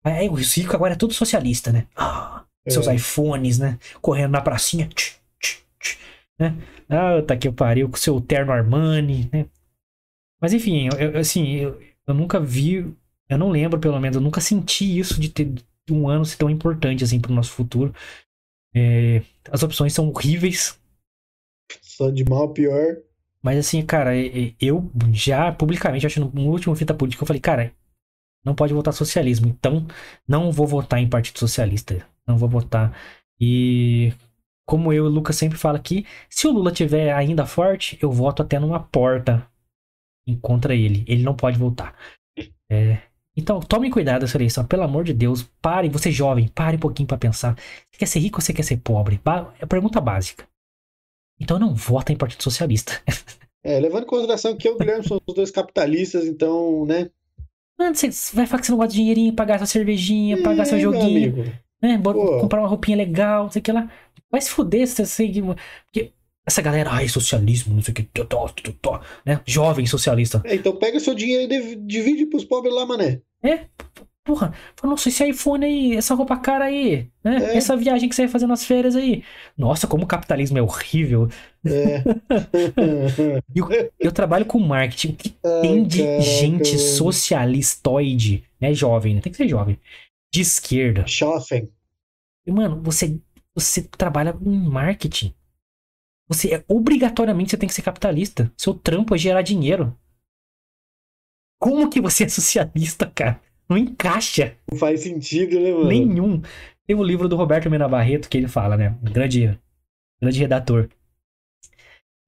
Aí o rico agora é todo socialista, né? Ah, seus É. iPhones, né? Correndo na pracinha. Tch, tch, tch, né? Ah, tá que pariu com seu terno Armani, né? Mas enfim, eu, eu- assim, eu, eu nunca vi, eu não lembro pelo menos, eu nunca senti isso de ter um ano ser tão importante assim pro nosso futuro. É, as opções são horríveis, Só de mal a pior. mas assim, cara, eu já publicamente, acho que no último fita política, eu falei, cara, não pode votar socialismo, então não vou votar em Partido Socialista, não vou votar. E como eu e o Lucas sempre fala aqui, se o Lula tiver ainda forte, eu voto até numa porta em contra ele. Ele não pode voltar. É, Então, tomem cuidado dessa eleição, pelo amor de Deus. Parem, você jovem, pare um pouquinho pra pensar. Você quer ser rico ou você quer ser pobre? É a pergunta básica. Então não vota em Partido Socialista. É, levando em consideração que eu e o Guilherme somos os dois capitalistas, então, né? Mano, você vai falar que você não gosta de dinheirinho, pagar sua cervejinha, pagar seu É, joguinho, né? Comprar uma roupinha legal, não sei o que lá. Vai se fuder, você sei Porque essa galera, ai, socialismo, não sei o que, totó, totó, né? Jovem socialista. É, então pega seu dinheiro e div- divide pros pobres lá, mané. Porra, fala, nossa, esse iPhone aí, essa roupa cara aí, né? É. Essa viagem que você vai fazer nas férias aí. Nossa, como o capitalismo é horrível. É. Eu, eu trabalho com marketing. O que Ai, tem de caraca, gente socialistoide, né? Jovem, né? Tem que ser jovem. De esquerda. Shopping. E, mano, você, você trabalha em marketing. Você é obrigatoriamente você tem que ser capitalista. Seu trampo é gerar dinheiro. Como que você é socialista, cara? Não encaixa Não faz sentido, né, mano? nenhum. Tem o livro do Roberto Mena Barreto que ele fala, né? Um grande, grande redator.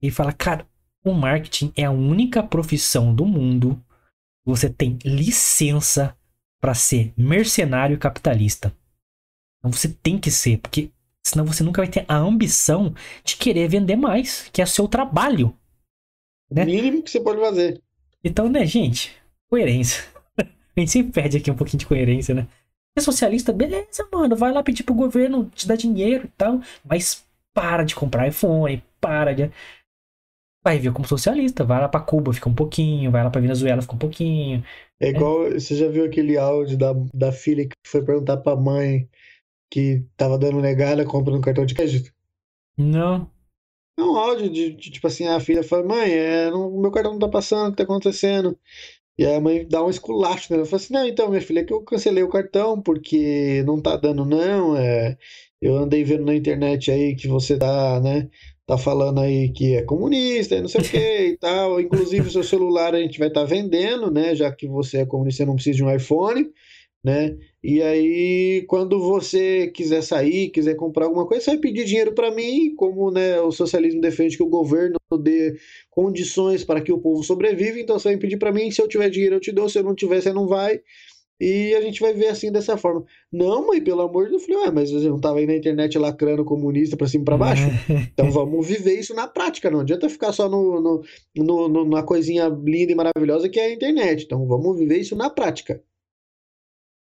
Ele fala, cara, o marketing é a única profissão do mundo que você tem licença pra ser mercenário capitalista. Então você tem que ser, porque senão você nunca vai ter a ambição de querer vender mais, que é o seu trabalho. né? O mínimo que você pode fazer. Então, né, gente? Coerência. A gente sempre perde aqui um pouquinho de coerência, né? É socialista, beleza, mano. Vai lá pedir pro governo te dar dinheiro e tal. Mas para de comprar iPhone, para de. Vai vir como socialista, vai lá pra Cuba, fica um pouquinho, vai lá pra Venezuela, fica um pouquinho. É igual, você já viu aquele áudio da, da filha que foi perguntar pra mãe que tava dando negada comprando cartão de crédito? Não. É um áudio de, de, tipo assim, a filha fala, mãe, é, não, meu cartão não tá passando, o que tá acontecendo? E aí a mãe dá um esculacho nela, fala assim, não, então, minha filha, é que eu cancelei o cartão porque não tá dando não, é, eu andei vendo na internet aí que você tá, né, tá falando aí que é comunista e não sei o que e tal, inclusive o seu celular a gente vai estar vendendo, né, já que você é comunista, não precisa de um iPhone, né, e aí quando você quiser sair, quiser comprar alguma coisa, você vai pedir dinheiro para mim, como, né, o socialismo defende que o governo dê condições para que o povo sobreviva, então você vai pedir para mim, se eu tiver dinheiro eu te dou, se eu não tiver você não vai, e a gente vai ver assim dessa forma. Não, mãe, pelo amor de Deus, eu falei, ué, mas você não tava aí na internet lacrando comunista pra cima e pra baixo? Então vamos viver isso na prática, não adianta ficar só no, no, no, no- numa coisinha linda e maravilhosa que é a internet. Então vamos viver isso na prática.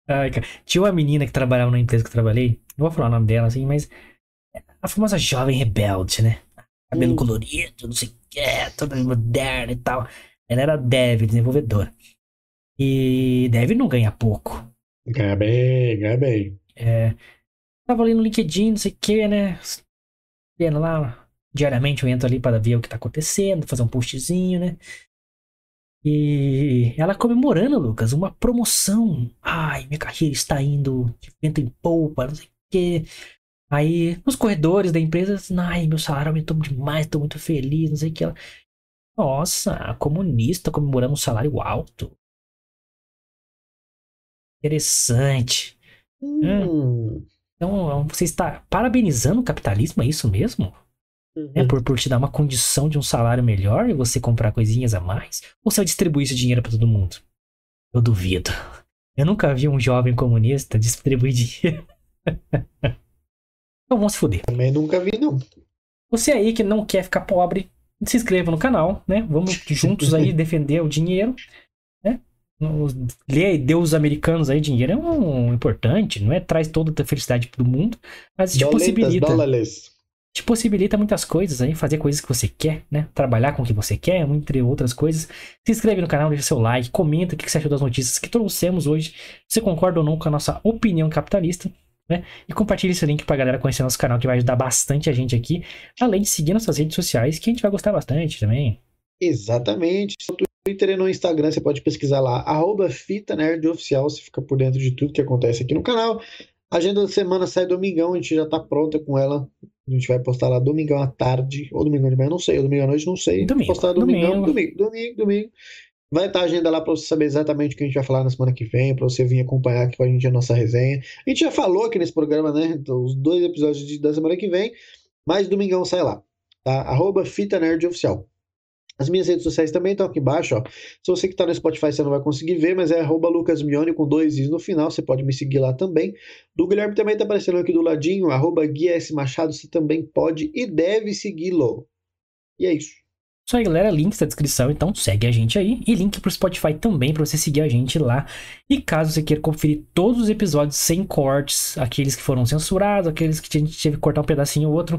Ai, cara. Tinha uma menina que trabalhava na empresa que eu trabalhei. Não vou falar o nome dela assim, mas. A famosa jovem rebelde, né? Cabelo Hum. colorido, não sei o que, toda moderna e tal. Ela era dev, desenvolvedora. E dev não ganha pouco. Ganha bem, ganha bem. É, tava ali no LinkedIn, não sei o que, né? Vendo lá, diariamente eu entro ali para ver o que tá acontecendo, fazer um postzinho, né? E ela comemorando, Lucas, uma promoção. Ai, minha carreira está indo de vento em polpa, não sei o que. Aí, nos corredores da empresa, ai, meu salário aumentou demais, tô muito feliz, não sei o que. Ela, Nossa, comunista comemorando um salário alto. Interessante. Hum. Então, você está parabenizando o capitalismo, é isso mesmo? É por, por te dar uma condição de um salário melhor e você comprar coisinhas a mais? Ou você vai distribuir esse dinheiro para todo mundo? Eu duvido. Eu nunca vi um jovem comunista distribuir dinheiro. então vamos se fuder. Também nunca vi, não. Você aí que não quer ficar pobre, se inscreva no canal, né? Vamos juntos aí defender o dinheiro, né? Lê Deus americanos aí, dinheiro é um importante, não é traz toda a felicidade do mundo, mas te possibilita dólares. Te possibilita muitas coisas aí, fazer coisas que você quer, né? Trabalhar com o que você quer, entre outras coisas. Se inscreve no canal, deixa seu like, comenta o que você achou das notícias que trouxemos hoje. Você concorda ou não com a nossa opinião capitalista, né? E compartilhe esse link pra galera conhecer nosso canal, que vai ajudar bastante a gente aqui. Além de seguir nossas redes sociais, que a gente vai gostar bastante também. Exatamente. No Twitter e no Instagram você pode pesquisar lá, arroba Fita Nerd Oficial, você fica por dentro de tudo que acontece aqui no canal. Agenda da semana sai domingão, a gente já tá pronta com ela. A gente vai postar lá domingão à tarde, ou domingão de manhã, não sei, ou domingão à noite, não sei. Domingo, Postar domingão, domingo. domingo, domingo, domingo. Vai estar a agenda lá para você saber exatamente o que a gente vai falar na semana que vem, para você vir acompanhar aqui com a gente a nossa resenha. A gente já falou aqui nesse programa, né? Então, os dois episódios de- da semana que vem, mas domingão sai lá, tá? Arroba Fita Nerd Oficial. As minhas redes sociais também estão aqui embaixo, ó. Se você que está no Spotify, você não vai conseguir ver, mas é arroba Lucas Mione com dois is no final, você pode me seguir lá também. Do Guilherme também está aparecendo aqui do ladinho, arroba Gui S. Machado, você também pode e deve segui-lo. E é isso. Isso aí, galera. Links na descrição, então segue a gente aí. E link pro Spotify também pra você seguir a gente lá. E caso você queira conferir todos os episódios sem cortes, aqueles que foram censurados, aqueles que a gente teve que cortar um pedacinho ou outro,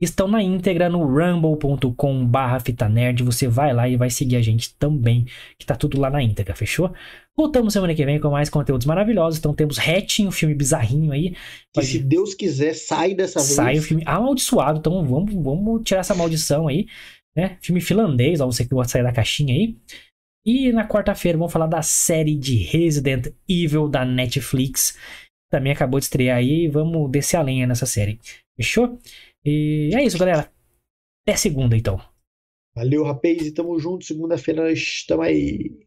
estão na íntegra no rumble.com barra fitanerd. Você vai lá e vai seguir a gente também, que tá tudo lá na íntegra, fechou? Voltamos semana que vem com mais conteúdos maravilhosos. Então temos Hatching, um filme bizarrinho aí. Que se Deus quiser, sai dessa vez. Sai o filme amaldiçoado, então vamos, vamos tirar essa maldição aí. Né? Filme finlandês, ó, você que gosta de sair da caixinha aí. E na quarta-feira vamos falar da série de Resident Evil da Netflix. Também acabou de estrear aí. Vamos descer a lenha nessa série. Fechou? E é isso, galera. Até segunda, então. Valeu, rapaz. E tamo junto. Segunda-feira nós estamos aí.